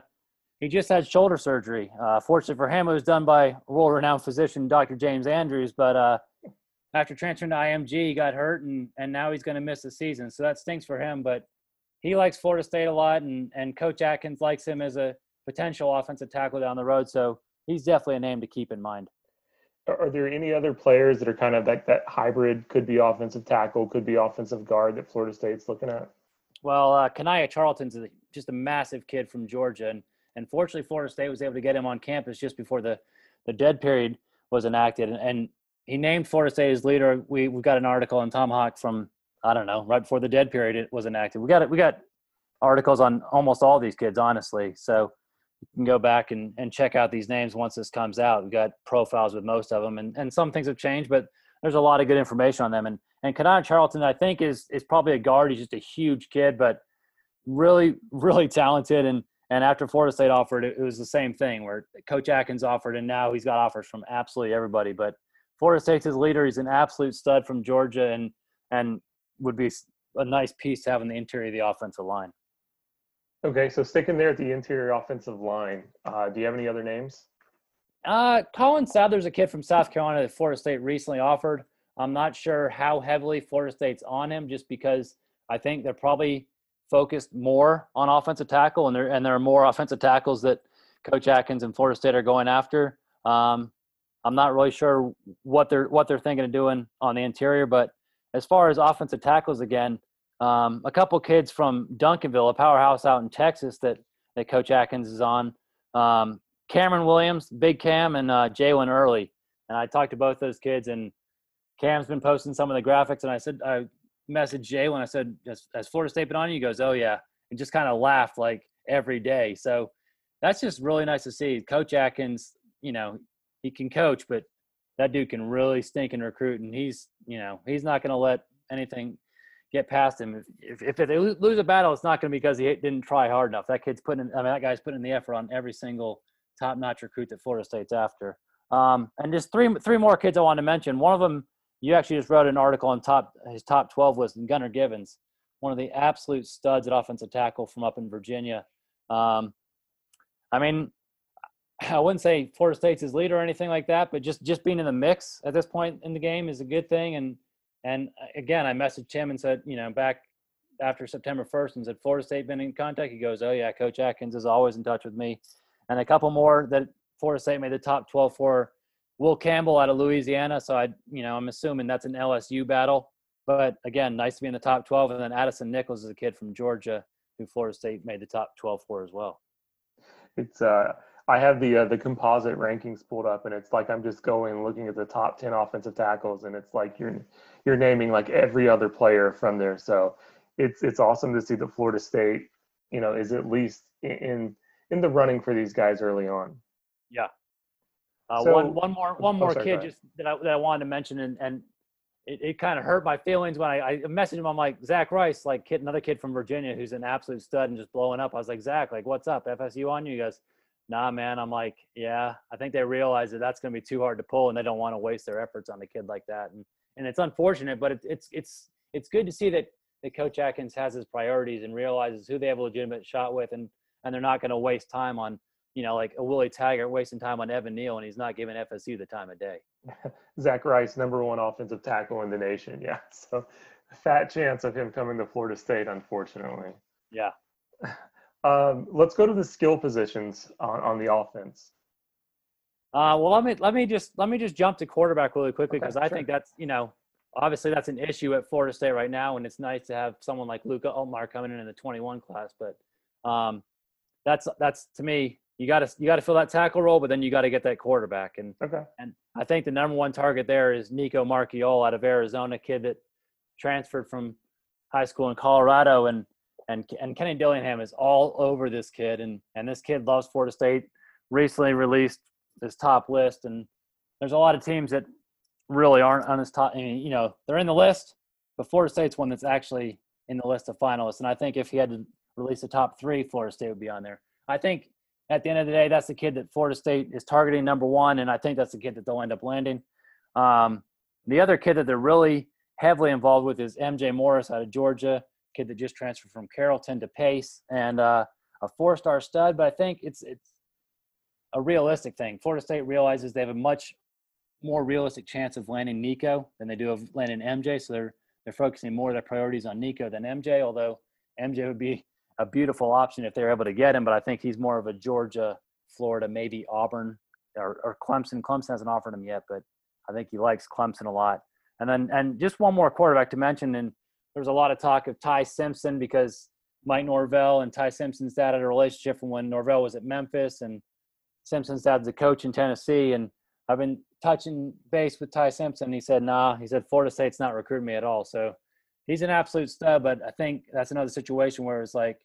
he just had shoulder surgery. Uh, fortunately for him, it was done by world-renowned physician Dr. James Andrews. But uh, after transferring to IMG, he got hurt, and and now he's going to miss the season. So that stinks for him. But he likes Florida State a lot, and and Coach Atkins likes him as a potential offensive tackle down the road. So he's definitely a name to keep in mind. Are there any other players that are kind of like that hybrid? Could be offensive tackle, could be offensive guard that Florida State's looking at. Well, uh, Charlton's just a massive kid from Georgia, and and fortunately, Florida State was able to get him on campus just before the the dead period was enacted, and, and he named Florida State as leader. We we got an article on Tomahawk from I don't know, right before the dead period it was enacted. We got it. We got articles on almost all these kids, honestly. So you can go back and, and check out these names once this comes out. We've got profiles with most of them, and, and some things have changed, but there's a lot of good information on them. And and Kaniya Charlton, I think, is is probably a guard. He's just a huge kid, but really, [laughs] really talented. And and after Florida State offered, it, it was the same thing where Coach Atkins offered, and now he's got offers from absolutely everybody. But Florida State's his leader. He's an absolute stud from Georgia, and and would be a nice piece to have in the interior of the offensive line. Okay, so sticking there at the interior offensive line, uh, do you have any other names? Uh, Colin Sadler's a kid from South Carolina that Florida State recently offered. I'm not sure how heavily Florida State's on him, just because I think they're probably focused more on offensive tackle, and there and there are more offensive tackles that Coach Atkins and Florida State are going after. Um, I'm not really sure what they're what they're thinking of doing on the interior, but as far as offensive tackles again, um, a couple kids from Duncanville, a powerhouse out in Texas that that Coach Atkins is on. Um, Cameron Williams, Big Cam, and uh, Jalen Early. And I talked to both those kids, and Cam's been posting some of the graphics. And I said, I messaged when I said, has, has Florida State been on you? He goes, Oh yeah, and just kind of laughed like every day. So that's just really nice to see. Coach Atkins, you know, he can coach, but that dude can really stink and recruit, and he's you know he's not going to let anything get past him. If, if, if they lose a battle, it's not going to be because he didn't try hard enough. That kid's putting, in, I mean, that guy's putting in the effort on every single top-notch recruit that Florida State's after. Um, and just three three more kids I want to mention. One of them, you actually just wrote an article on top his top 12 list, Gunnar Givens, one of the absolute studs at offensive tackle from up in Virginia. Um, I mean, I wouldn't say Florida State's his leader or anything like that, but just just being in the mix at this point in the game is a good thing. And and uh, again, I messaged him and said, you know, back after September 1st and said, Florida State been in contact. He goes, oh yeah, Coach Atkins is always in touch with me. And a couple more that Florida State made the top 12 for Will Campbell out of Louisiana. So I, you know, I'm assuming that's an LSU battle. but again, nice to be in the top 12. And then Addison Nichols is a kid from Georgia who Florida State made the top 12 for as well. It's uh, I have the uh, the composite rankings pulled up, and it's like I'm just going looking at the top ten offensive tackles, and it's like you're you're naming like every other player from there. So it's it's awesome to see that Florida State, you know, is at least in in the running for these guys early on. Yeah. Uh, so, one one more one more sorry, kid just that I, that I wanted to mention, and and it, it kind of hurt my feelings when I, I messaged him. I'm like Zach Rice, like kid, another kid from Virginia who's an absolute stud and just blowing up. I was like Zach, like what's up? FSU on you? He goes, Nah, man. I'm like, yeah. I think they realize that that's going to be too hard to pull, and they don't want to waste their efforts on a kid like that. And and it's unfortunate, but it's it's it's it's good to see that that Coach Atkins has his priorities and realizes who they have a legitimate shot with, and and they're not going to waste time on you know like a Willie Taggart wasting time on Evan Neal, and he's not giving FSU the time of day. [laughs] Zach Rice, number one offensive tackle in the nation. Yeah, [laughs] so fat chance of him coming to Florida State, unfortunately. Yeah. [sighs] Um, let's go to the skill positions on, on the offense. Uh, well, let me let me just let me just jump to quarterback really quickly because okay, I sure. think that's you know obviously that's an issue at Florida State right now, and it's nice to have someone like Luca Altmyer coming in in the 21 class. But um, that's that's to me, you got to you got to fill that tackle role, but then you got to get that quarterback. And okay. and I think the number one target there is Nicco Marchiol out of Arizona, kid that transferred from high school in Colorado, and and and Kenny Dillingham is all over this kid, and and this kid loves Florida State. Recently released his top list, and there's a lot of teams that really aren't on his top. I mean, you know, they're in the list, but Florida State's one that's actually in the list of finalists. And I think if he had to release the top three, Florida State would be on there. I think at the end of the day, that's the kid that Florida State is targeting number one, and I think that's the kid that they'll end up landing. Um, the other kid that they're really heavily involved with is MJ Morris out of Georgia, kid that just transferred from Carrollton to Pace, and uh, a four-star stud. But I think it's it's a realistic thing. Florida State realizes they have a much more realistic chance of landing Nicco than they do of landing MJ. So they're they're focusing more of their priorities on Nicco than MJ. Although MJ would be a beautiful option if they're able to get him, but I think he's more of a Georgia, Florida, maybe Auburn or, or Clemson. Clemson hasn't offered him yet, but I think he likes Clemson a lot. And then and just one more quarterback to mention, and there was a lot of talk of Ty Simpson because Mike Norvell and Ty Simpson's dad had a relationship from when Norvell was at Memphis, and Simpson's dad's a coach in Tennessee, and I've been touching base with Ty Simpson. He said, "Nah," he said, "Florida State's not recruiting me at all." So he's an absolute stud. But I think that's another situation where it's like,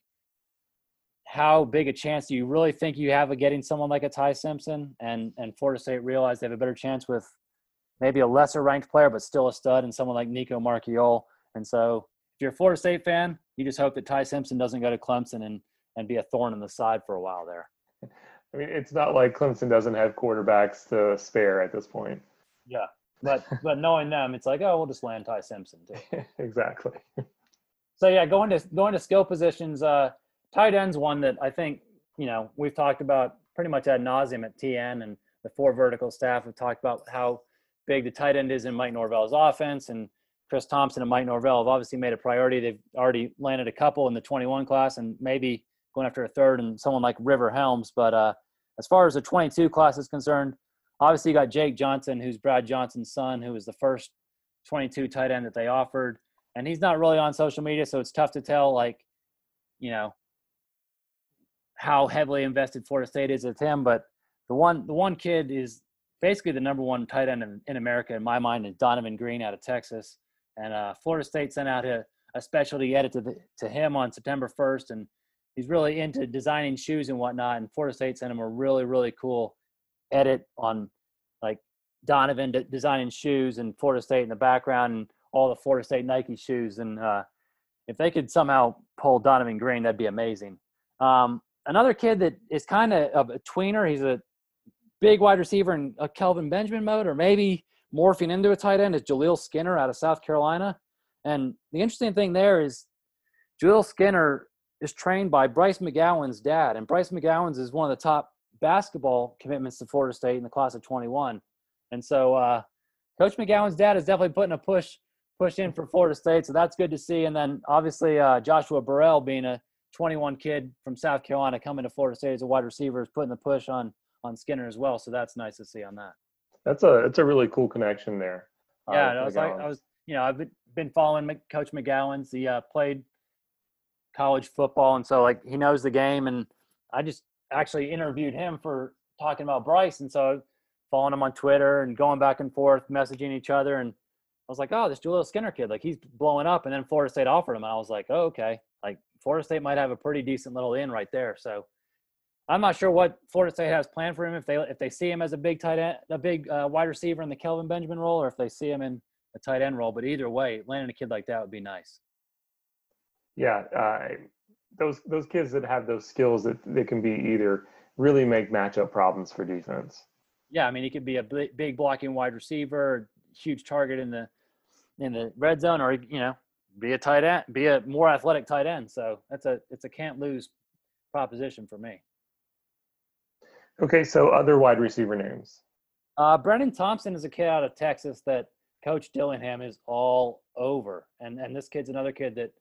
how big a chance do you really think you have of getting someone like a Ty Simpson? And and Florida State realized they have a better chance with maybe a lesser ranked player, but still a stud, and someone like Nicco Marchiol. And so, if you're a Florida State fan, you just hope that Ty Simpson doesn't go to Clemson and and be a thorn in the side for a while there. I mean, it's not like Clemson doesn't have quarterbacks to spare at this point. Yeah, but but knowing them, it's like, oh, we'll just land Ty Simpson too. [laughs] exactly. So yeah, going to going to skill positions. Uh, tight ends one that I think you know we've talked about pretty much ad nauseum at TN and the four vertical staff have talked about how big the tight end is in Mike Norvell's offense and Chris Thomsen and Mike Norvell have obviously made a priority. They've already landed a couple in the 21 class and maybe going after a third and someone like River Helms. But uh, as far as the 22 class is concerned, obviously you got Jake Johnson, who's Brad Johnson's son, who was the first 22 tight end that they offered. And he's not really on social media, so it's tough to tell, like, you know, how heavily invested Florida State is with him. But the one, the one kid is basically the number one tight end in, in America in my mind is Donovan Green out of Texas. And uh, Florida State sent out a, a specialty edit to, the, to him on September 1st, and he's really into designing shoes and whatnot. And Florida State sent him a really really cool edit on like Donovan de- designing shoes and Florida State in the background and all the Florida State Nike shoes. And uh, if they could somehow pull Donovan Green, that'd be amazing. Um, another kid that is kind of a tweener. He's a big wide receiver in a Kelvin Benjamin mode, or maybe morphing into a tight end is Jaleel Skinner out of South Carolina. And the interesting thing there is Jaleel Skinner is trained by Bryce McGowens' dad, and Bryce McGowens is one of the top basketball commitments to Florida State in the class of 21. And so, uh, Coach McGowan's dad is definitely putting a push push in for Florida State, so that's good to see. And then obviously uh, Joshua Burrell, being a 21 kid from South Carolina, coming to Florida State as a wide receiver, is putting the push on on Skinner as well. So that's nice to see on that. That's a it's a really cool connection there. Uh, yeah, uh, I was like, I was you know, I've been following Coach McGowan's. He uh, played college football, and so like he knows the game. And I just actually interviewed him for talking about Bryce, and so following him on Twitter and going back and forth, messaging each other, and I was like, oh, this Julio Skinner kid, like he's blowing up. And then Florida State offered him, and I was like, oh, okay, like Florida State might have a pretty decent little in right there. So I'm not sure what Florida State has planned for him. If they if they see him as a big tight end, a big uh, wide receiver in the Kelvin Benjamin role, or if they see him in a tight end role. But either way, landing a kid like that would be nice. Yeah, uh, those those kids that have those skills that they can be either really make matchup problems for defense. Yeah, I mean he could be a big blocking wide receiver, huge target in the in the red zone, or you know, be a tight end, be a more athletic tight end. So that's a it's a can't lose proposition for me. Okay, so other wide receiver names. Uh, Thompson is a kid out of Texas that Coach Dillingham is all over, and and this kid's another kid that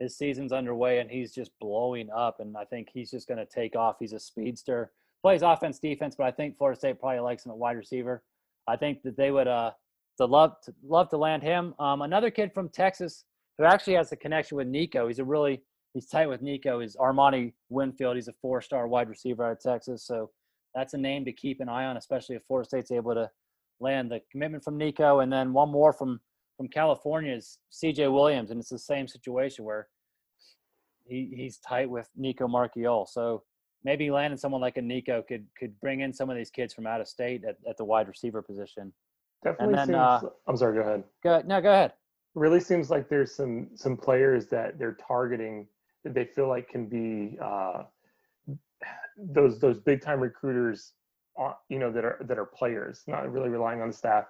his season's underway and he's just blowing up, and I think he's just going to take off. He's a speedster, plays offense, defense, but I think Florida State probably likes him at wide receiver. I think that they would uh to love to love to land him. Um, another kid from Texas who actually has a connection with Nicco. He's a really he's tight with Nicco. Is Armani Winfield? He's a four-star wide receiver out of Texas, so that's a name to keep an eye on, especially if Florida State's able to land the commitment from Nicco, and then one more from from California is C.J. Williams, and it's the same situation where he he's tight with Nicco Marchiol. So maybe landing someone like a Nicco could could bring in some of these kids from out of state at, at the wide receiver position. Definitely And then, seems. Uh, I'm sorry. Go ahead. Go no. Go ahead. Really seems like there's some some players that they're targeting that they feel like can be uh, those those big time recruiters you know that are that are players not really relying on the staff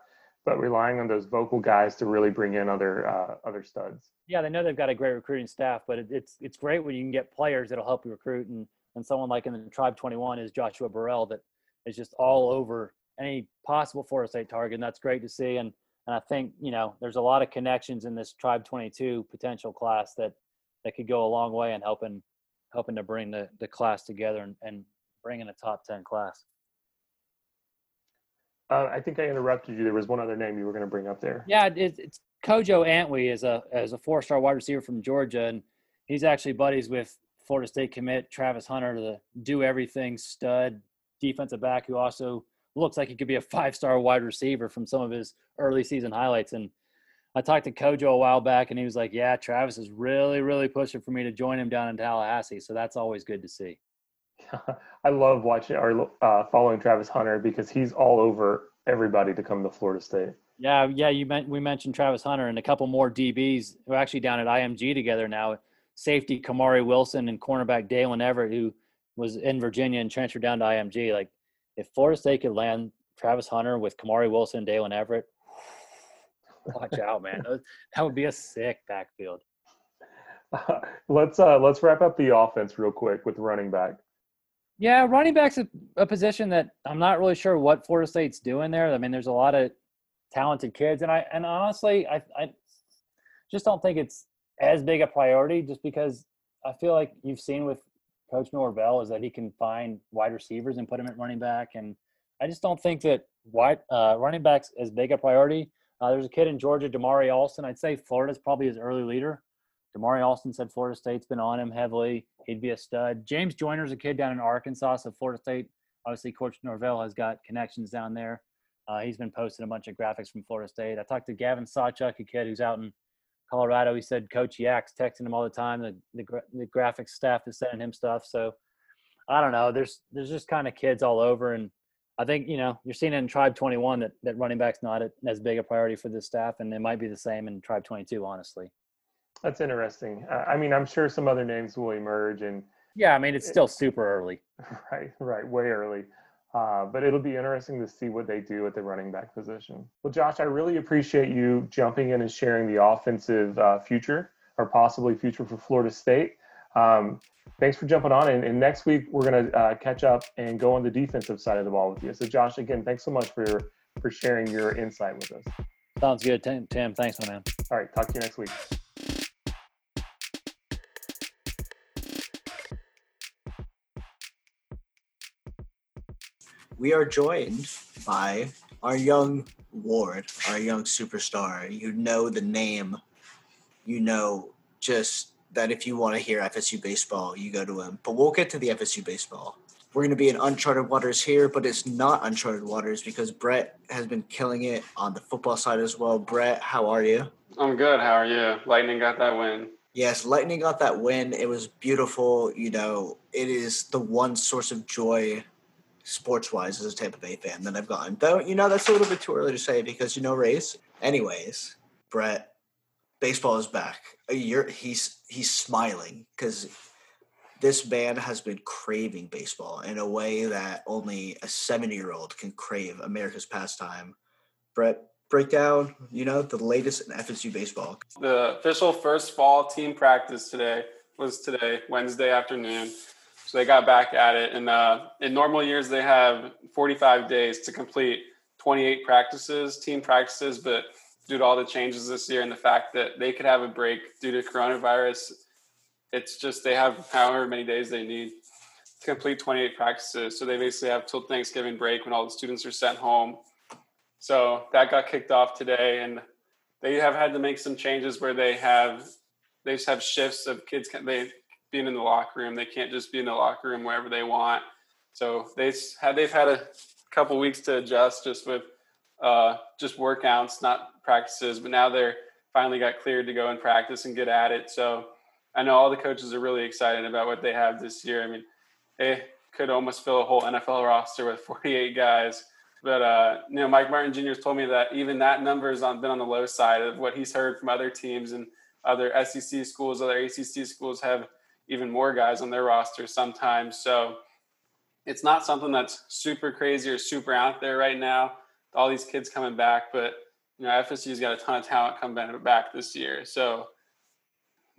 but relying on those vocal guys to really bring in other uh, other studs. Yeah they know they've got a great recruiting staff but it, it's it's great when you can get players that'll help you recruit and and someone like in the tribe 21 is joshua burrell that is just all over any possible Florida State target and that's great to see and and I think you know there's a lot of connections in this tribe 22 potential class that that could go a long way in helping helping to bring the, the class together and, and bring in a top 10 class. Uh, I think I interrupted you. There was one other name you were going to bring up there. Yeah, it's, it's Kojo Antwi is a as a four star wide receiver from Georgia, and he's actually buddies with Florida State commit Travis Hunter, the do everything stud defensive back, who also looks like he could be a five star wide receiver from some of his early season highlights. And I talked to Kojo a while back, and he was like, "Yeah, Travis is really, really pushing for me to join him down in Tallahassee, so that's always good to see." [laughs] I love watching or uh, following Travis Hunter because he's all over everybody to come to Florida State. Yeah, yeah. You meant we mentioned Travis Hunter and a couple more DBs who are actually down at IMG together now. Safety Kamari Wilson and cornerback Daylen Everett, who was in Virginia and transferred down to IMG. Like, if Florida State could land Travis Hunter with Kamari Wilson and Everett, [sighs] Watch out, man. That would be a sick backfield. Uh, [laughs] let's uh, let's wrap up the offense real quick with running back. Yeah, running back's a, a, position that I'm not really sure what Florida State's doing there. I mean, there's a lot of talented kids, and I and honestly, I I just don't think it's as big a priority, just because I feel like you've seen with Coach Norvell is that he can find wide receivers and put them at running back, and I just don't think that wide uh, running backs as big a priority. Uh, there's a kid in Georgia, Damari Alston. I'd say Florida's probably his early leader. Damari Alston said Florida State's been on him heavily. He'd be a stud. James Joyner's a kid down in Arkansas, so Florida State, obviously, Coach Norvell has got connections down there. Uh, he's been posting a bunch of graphics from Florida State. I talked to Gavin Sawchuk, a kid who's out in Colorado. He said Coach Yak's texting him all the time. The, the, the graphics staff is sending him stuff. So I don't know. There's there's just kind of kids all over, and I think you know you're seeing in Tribe 21 that that running back's not as big a priority for this staff, and it might be the same in Tribe 22. Honestly, that's interesting. I mean, I'm sure some other names will emerge, and yeah, I mean it's still super early. [laughs] Right, right, way early. Uh, but it'll be interesting to see what they do at the running back position. Well, Josh, I really appreciate you jumping in and sharing the offensive uh, future or possibly future for Florida State. Um, thanks for jumping on. And, and next week we're going to uh, catch up and go on the defensive side of the ball with you. So, Josh, again, thanks so much for for sharing your insight with us. Sounds good, Tim. Tim thanks, my man. All right, talk to you next week. We are joined by our young Ward, our young superstar. You know the name. You know just that if you want to hear FSU baseball, you go to him. But we'll get to the FSU baseball. We're going to be in uncharted waters here, but it's not uncharted waters because Brett has been killing it on the football side as well. Brett, how are you? I'm good. How are you? Lightning got that win. Yes, Lightning got that win. It was beautiful. You know, it is the one source of joy sports wise as a Tampa Bay fan that I've gotten. Though, you know, that's a little bit too early to say because you know race. Anyways, Brett, baseball is back. Year he's he's smiling because this man has been craving baseball in a way that only a 70 year old can crave America's pastime. Brett, break down, you know, the latest in FSU baseball. The official first fall team practice today was today, Wednesday afternoon. So they got back at it. And uh, in normal years, they have 45 days to complete 28 practices, team practices. But due to all the changes this year and the fact that they could have a break due to coronavirus, it's just they have however many days they need to complete 28 practices. So they basically have till Thanksgiving break when all the students are sent home so that got kicked off today, and they have had to make some changes where they have they just have shifts of kids they being in the locker room. They can't just be in the locker room wherever they want. So they had they've had a couple weeks to adjust just with uh, just workouts, not practices. But now they're finally got cleared to go and practice and get at it. So I know all the coaches are really excited about what they have this year. I mean, they could almost fill a whole NFL roster with [laughs] 48 guys. But uh, you know, Mike Martin Jr. has told me that even that number has been on the low side of what he's heard from other teams and other SEC schools, other ACC schools have even more guys on their roster sometimes. So it's not something that's super crazy or super out there right now. All these kids coming back, but you know, FSU's got a ton of talent coming back this year. So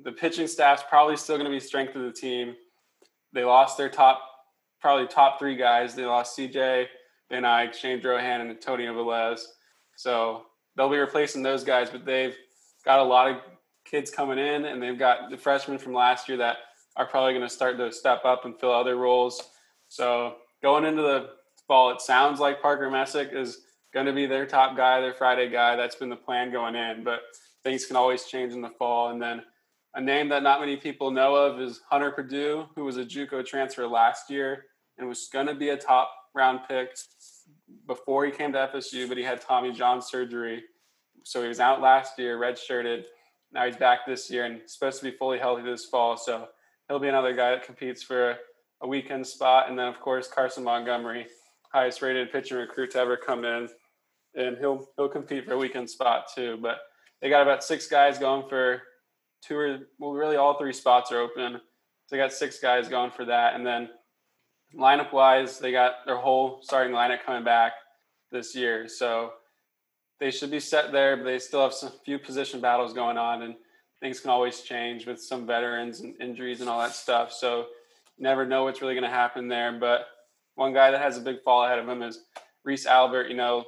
the pitching staff's probably still going to be strength of the team. They lost their top, probably top three guys. They lost CJ Van Eyck, Shane Drohan, and Antonio Velez. So they'll be replacing those guys, but they've got a lot of kids coming in, and they've got the freshmen from last year that are probably going to start to step up and fill other roles. So going into the fall, it sounds like Parker Messick is going to be their top guy, their Friday guy. That's been the plan going in, but things can always change in the fall. And then a name that not many people know of is Hunter Purdue, who was a JUCO transfer last year and was going to be a top round pick before he came to FSU, but he had Tommy John surgery. So he was out last year, redshirted. Now he's back this year and supposed to be fully healthy this fall. So he'll be another guy that competes for a weekend spot. And then, of course, Carson Montgomery, highest rated pitching recruit to ever come in. And he'll he'll compete for a weekend spot too. But they got about six guys going for two or well, really all three spots are open. So they got six guys going for that. And then lineup wise, they got their whole starting lineup coming back this year. So they should be set there, but they still have some few position battles going on and things can always change with some veterans and injuries and all that stuff. So never know what's really going to happen there. But one guy that has a big fall ahead of him is Reese Albert. You know,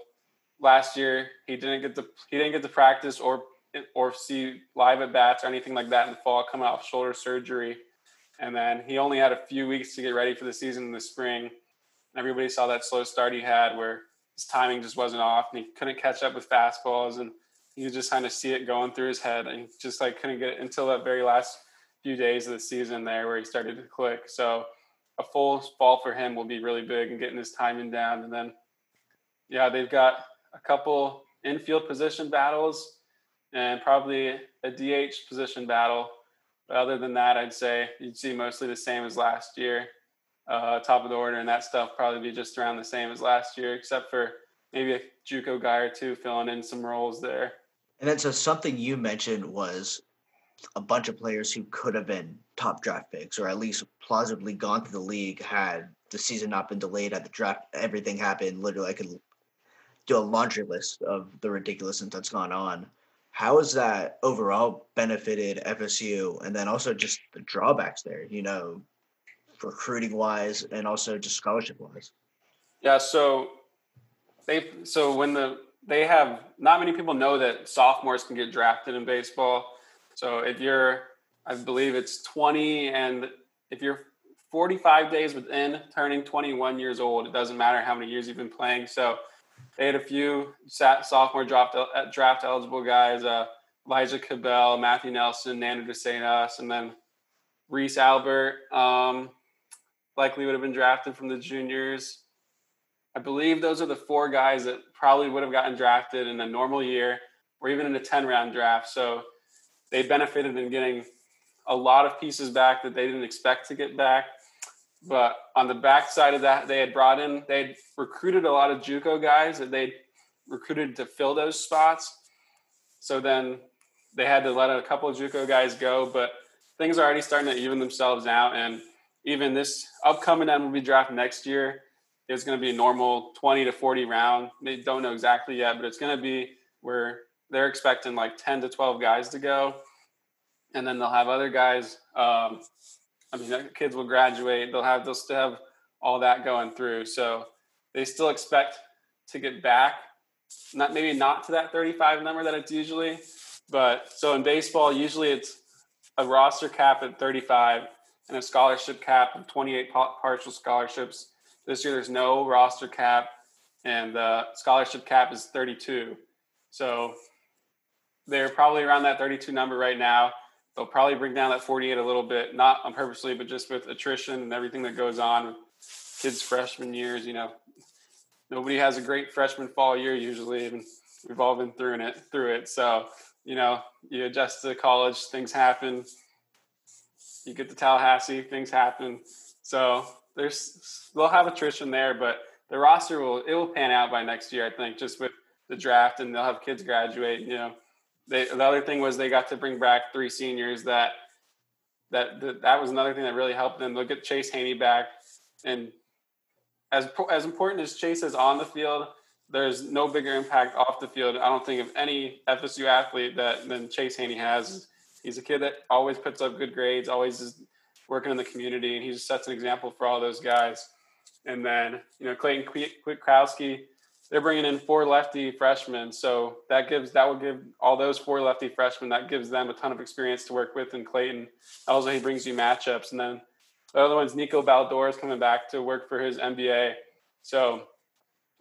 last year he didn't get to he didn't get to practice or or see live at bats or anything like that in the fall coming off shoulder surgery. And then he only had a few weeks to get ready for the season in the spring. Everybody saw that slow start he had where his timing just wasn't off and he couldn't catch up with fastballs and you just kind of see it going through his head and just like couldn't get it until that very last few days of the season there where he started to click. So a full fall for him will be really big and getting his timing down. And then, yeah, they've got a couple infield position battles and probably a DH position battle but other than that, I'd say you'd see mostly the same as last year. Uh, top of the order and that stuff probably be just around the same as last year, except for maybe a JUCO guy or two filling in some roles there. And then so something you mentioned was a bunch of players who could have been top draft picks or at least plausibly gone to the league had the season not been delayed at the draft. Everything happened. Literally, I could do a laundry list of the ridiculousness that's gone on how has that overall benefited FSU? And then also just the drawbacks there, you know, recruiting wise and also just scholarship wise. Yeah. So they, so when the, they have not many people know that sophomores can get drafted in baseball. So if you're, I believe it's 20 and if you're 45 days within turning 21 years old, it doesn't matter how many years you've been playing. So they had a few sophomore draft draft eligible guys. Uh, Elijah Cabell, Matthew Nelson, Nander De Sedas, and then Reese Albert um, likely would have been drafted from the juniors. I believe those are the four guys that probably would have gotten drafted in a normal year or even in a 10 round draft. So they benefited in getting a lot of pieces back that they didn't expect to get back. But on the backside of that, they had brought in, they had recruited a lot of JUCO guys that they'd recruited to fill those spots. So then they had to let a couple of JUCO guys go, but things are already starting to even themselves out. And even this upcoming MLB draft next year is going to be a normal 20 to 40 round. They don't know exactly yet, but it's going to be where they're expecting like 10 to 12 guys to go. And then they'll have other guys. Um, I mean, kids will graduate. They'll have, they'll still have all that going through. So they still expect to get back. Not maybe not to that 35 number that it's usually, but so in baseball, usually it's a roster cap at 35 and a scholarship cap of 28 partial scholarships. This year, there's no roster cap, and the scholarship cap is 32. So they're probably around that 32 number right now. They'll probably bring down that 48 a little bit, not on purposely, but just with attrition and everything that goes on with kids' freshman years. You know, nobody has a great freshman fall year usually, and we've all been through it. Through it, so you know, you adjust to college, things happen. You get to Tallahassee, things happen. So there's they'll have attrition there, but the roster will it will pan out by next year, I think, just with the draft and they'll have kids graduate. You know, they, the other thing was they got to bring back three seniors that that that, that was another thing that really helped them. They'll get Chase Haney back, and as as important as Chase is on the field, there's no bigger impact off the field. I don't think of any FSU athlete that than Chase Haney has. He's a kid that always puts up good grades, always is working in the community, and he just sets an example for all those guys. And then you know Clayton Kwiatkowski, they're bringing in four lefty freshmen, so that gives that will give all those four lefty freshmen that gives them a ton of experience to work with And Clayton. Also, he brings you matchups, and then the other one's Nico Baldor is coming back to work for his MBA. So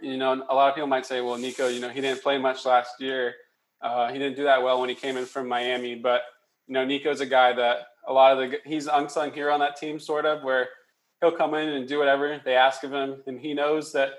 you know, a lot of people might say, well, Nico, you know, he didn't play much last year. Uh, he didn't do that well when he came in from Miami. But, you know, Nico's a guy that a lot of the, he's unsung hero on that team, sort of, where he'll come in and do whatever they ask of him. And he knows that,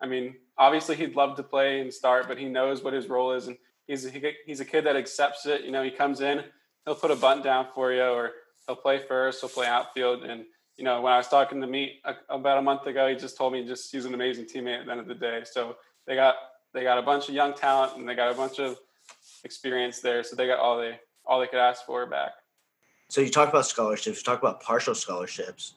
I mean, obviously he'd love to play and start, but he knows what his role is. And he's, he, he's a kid that accepts it. You know, he comes in, he'll put a bunt down for you, or he'll play first, he'll play outfield. And, you know, when I was talking to Meat about a month ago, he just told me just he's an amazing teammate at the end of the day. So they got they got a bunch of young talent and they got a bunch of experience there. So they got all they all they could ask for back. So you talk about scholarships, you talk about partial scholarships.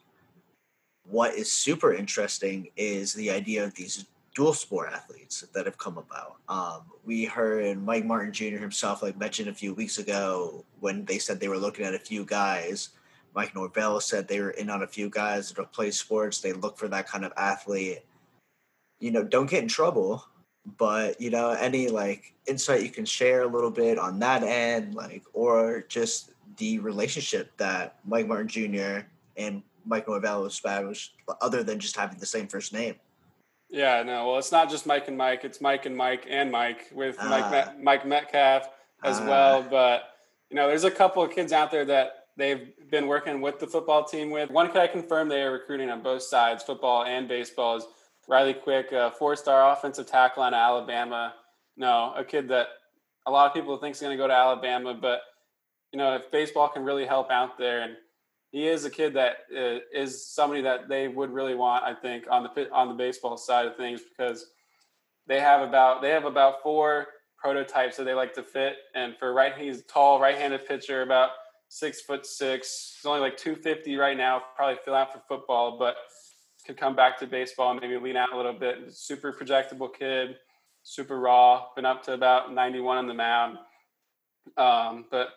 What is super interesting is the idea of these dual sport athletes that have come about. Um, we heard Mike Martin Jr. himself like mentioned a few weeks ago when they said they were looking at a few guys Mike Norvell said they were in on a few guys that play sports. They look for that kind of athlete. You know, don't get in trouble, but you know, any like insight you can share a little bit on that end, like, or just the relationship that Mike Martin Jr. and Mike Norvell established, other than just having the same first name. Yeah, no. Well, it's not just Mike and Mike; it's Mike and Mike and Mike with ah. Mike Met- Mike Metcalf as ah. well. But you know, there's a couple of kids out there that they've been working with the football team with. One kid I confirmed they are recruiting on both sides, football and baseball, is Riley Quick, a four-star offensive tackle on Alabama. No, a kid that a lot of people think is going to go to Alabama, but you know if baseball can really help out there, and he is a kid that uh, is somebody that they would really want, I think, on the on the baseball side of things because they have about they have about four prototypes that they like to fit, and for right, he's tall, right-handed pitcher, about six foot six. He's only like 250 right now, probably fill out for football, but could come back to baseball and maybe lean out a little bit. Super projectable kid, super raw, been up to about 91 on the mound. Um, but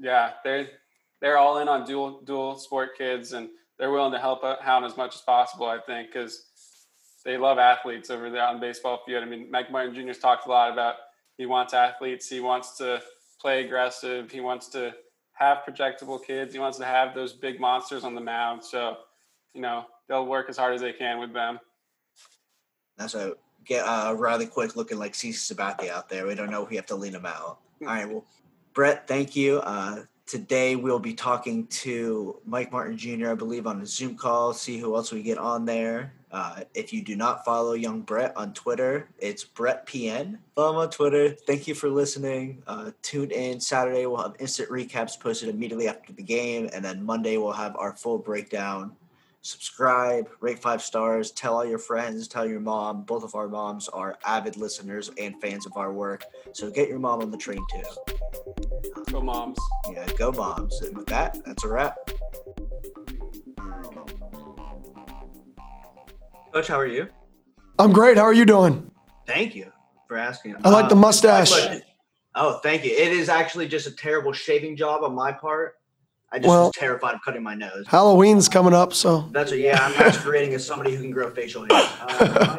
yeah, they're they're all in on dual dual sport kids, and they're willing to help out as much as possible. I think because they love athletes over there on the baseball field. I mean, Mike Martin Jr.'s talked a lot about he wants athletes, he wants to play aggressive, he wants to have projectable kids. He wants to have those big monsters on the mound. So, you know, they'll work as hard as they can with them. That's a get uh, Riley Quick looking like CC Sabathia out there. We don't know if we have to lean him out. All right, well, Brett, thank you. Uh, today we'll be talking to Mike Martin Jr. I believe on a Zoom call. See who else we get on there. Uh, if you do not follow Young Brett on Twitter, it's Brett PN. Follow him on Twitter. Thank you for listening. Uh, tune in Saturday. We'll have instant recaps posted immediately after the game, and then Monday we'll have our full breakdown. Subscribe, rate five stars, tell all your friends, tell your mom. Both of our moms are avid listeners and fans of our work, so get your mom on the train too. Go moms. Yeah, go moms. And with that, that's a wrap. Coach, how are you? I'm great. How are you doing? Thank you for asking. I like the Uh, mustache. oh, thank you. It is actually just a terrible shaving job on my part. I just Well- was terrified of cutting my nose. Halloween's coming up, so That's what, yeah, I'm masquerading as somebody who can grow facial hair. [laughs] Uh,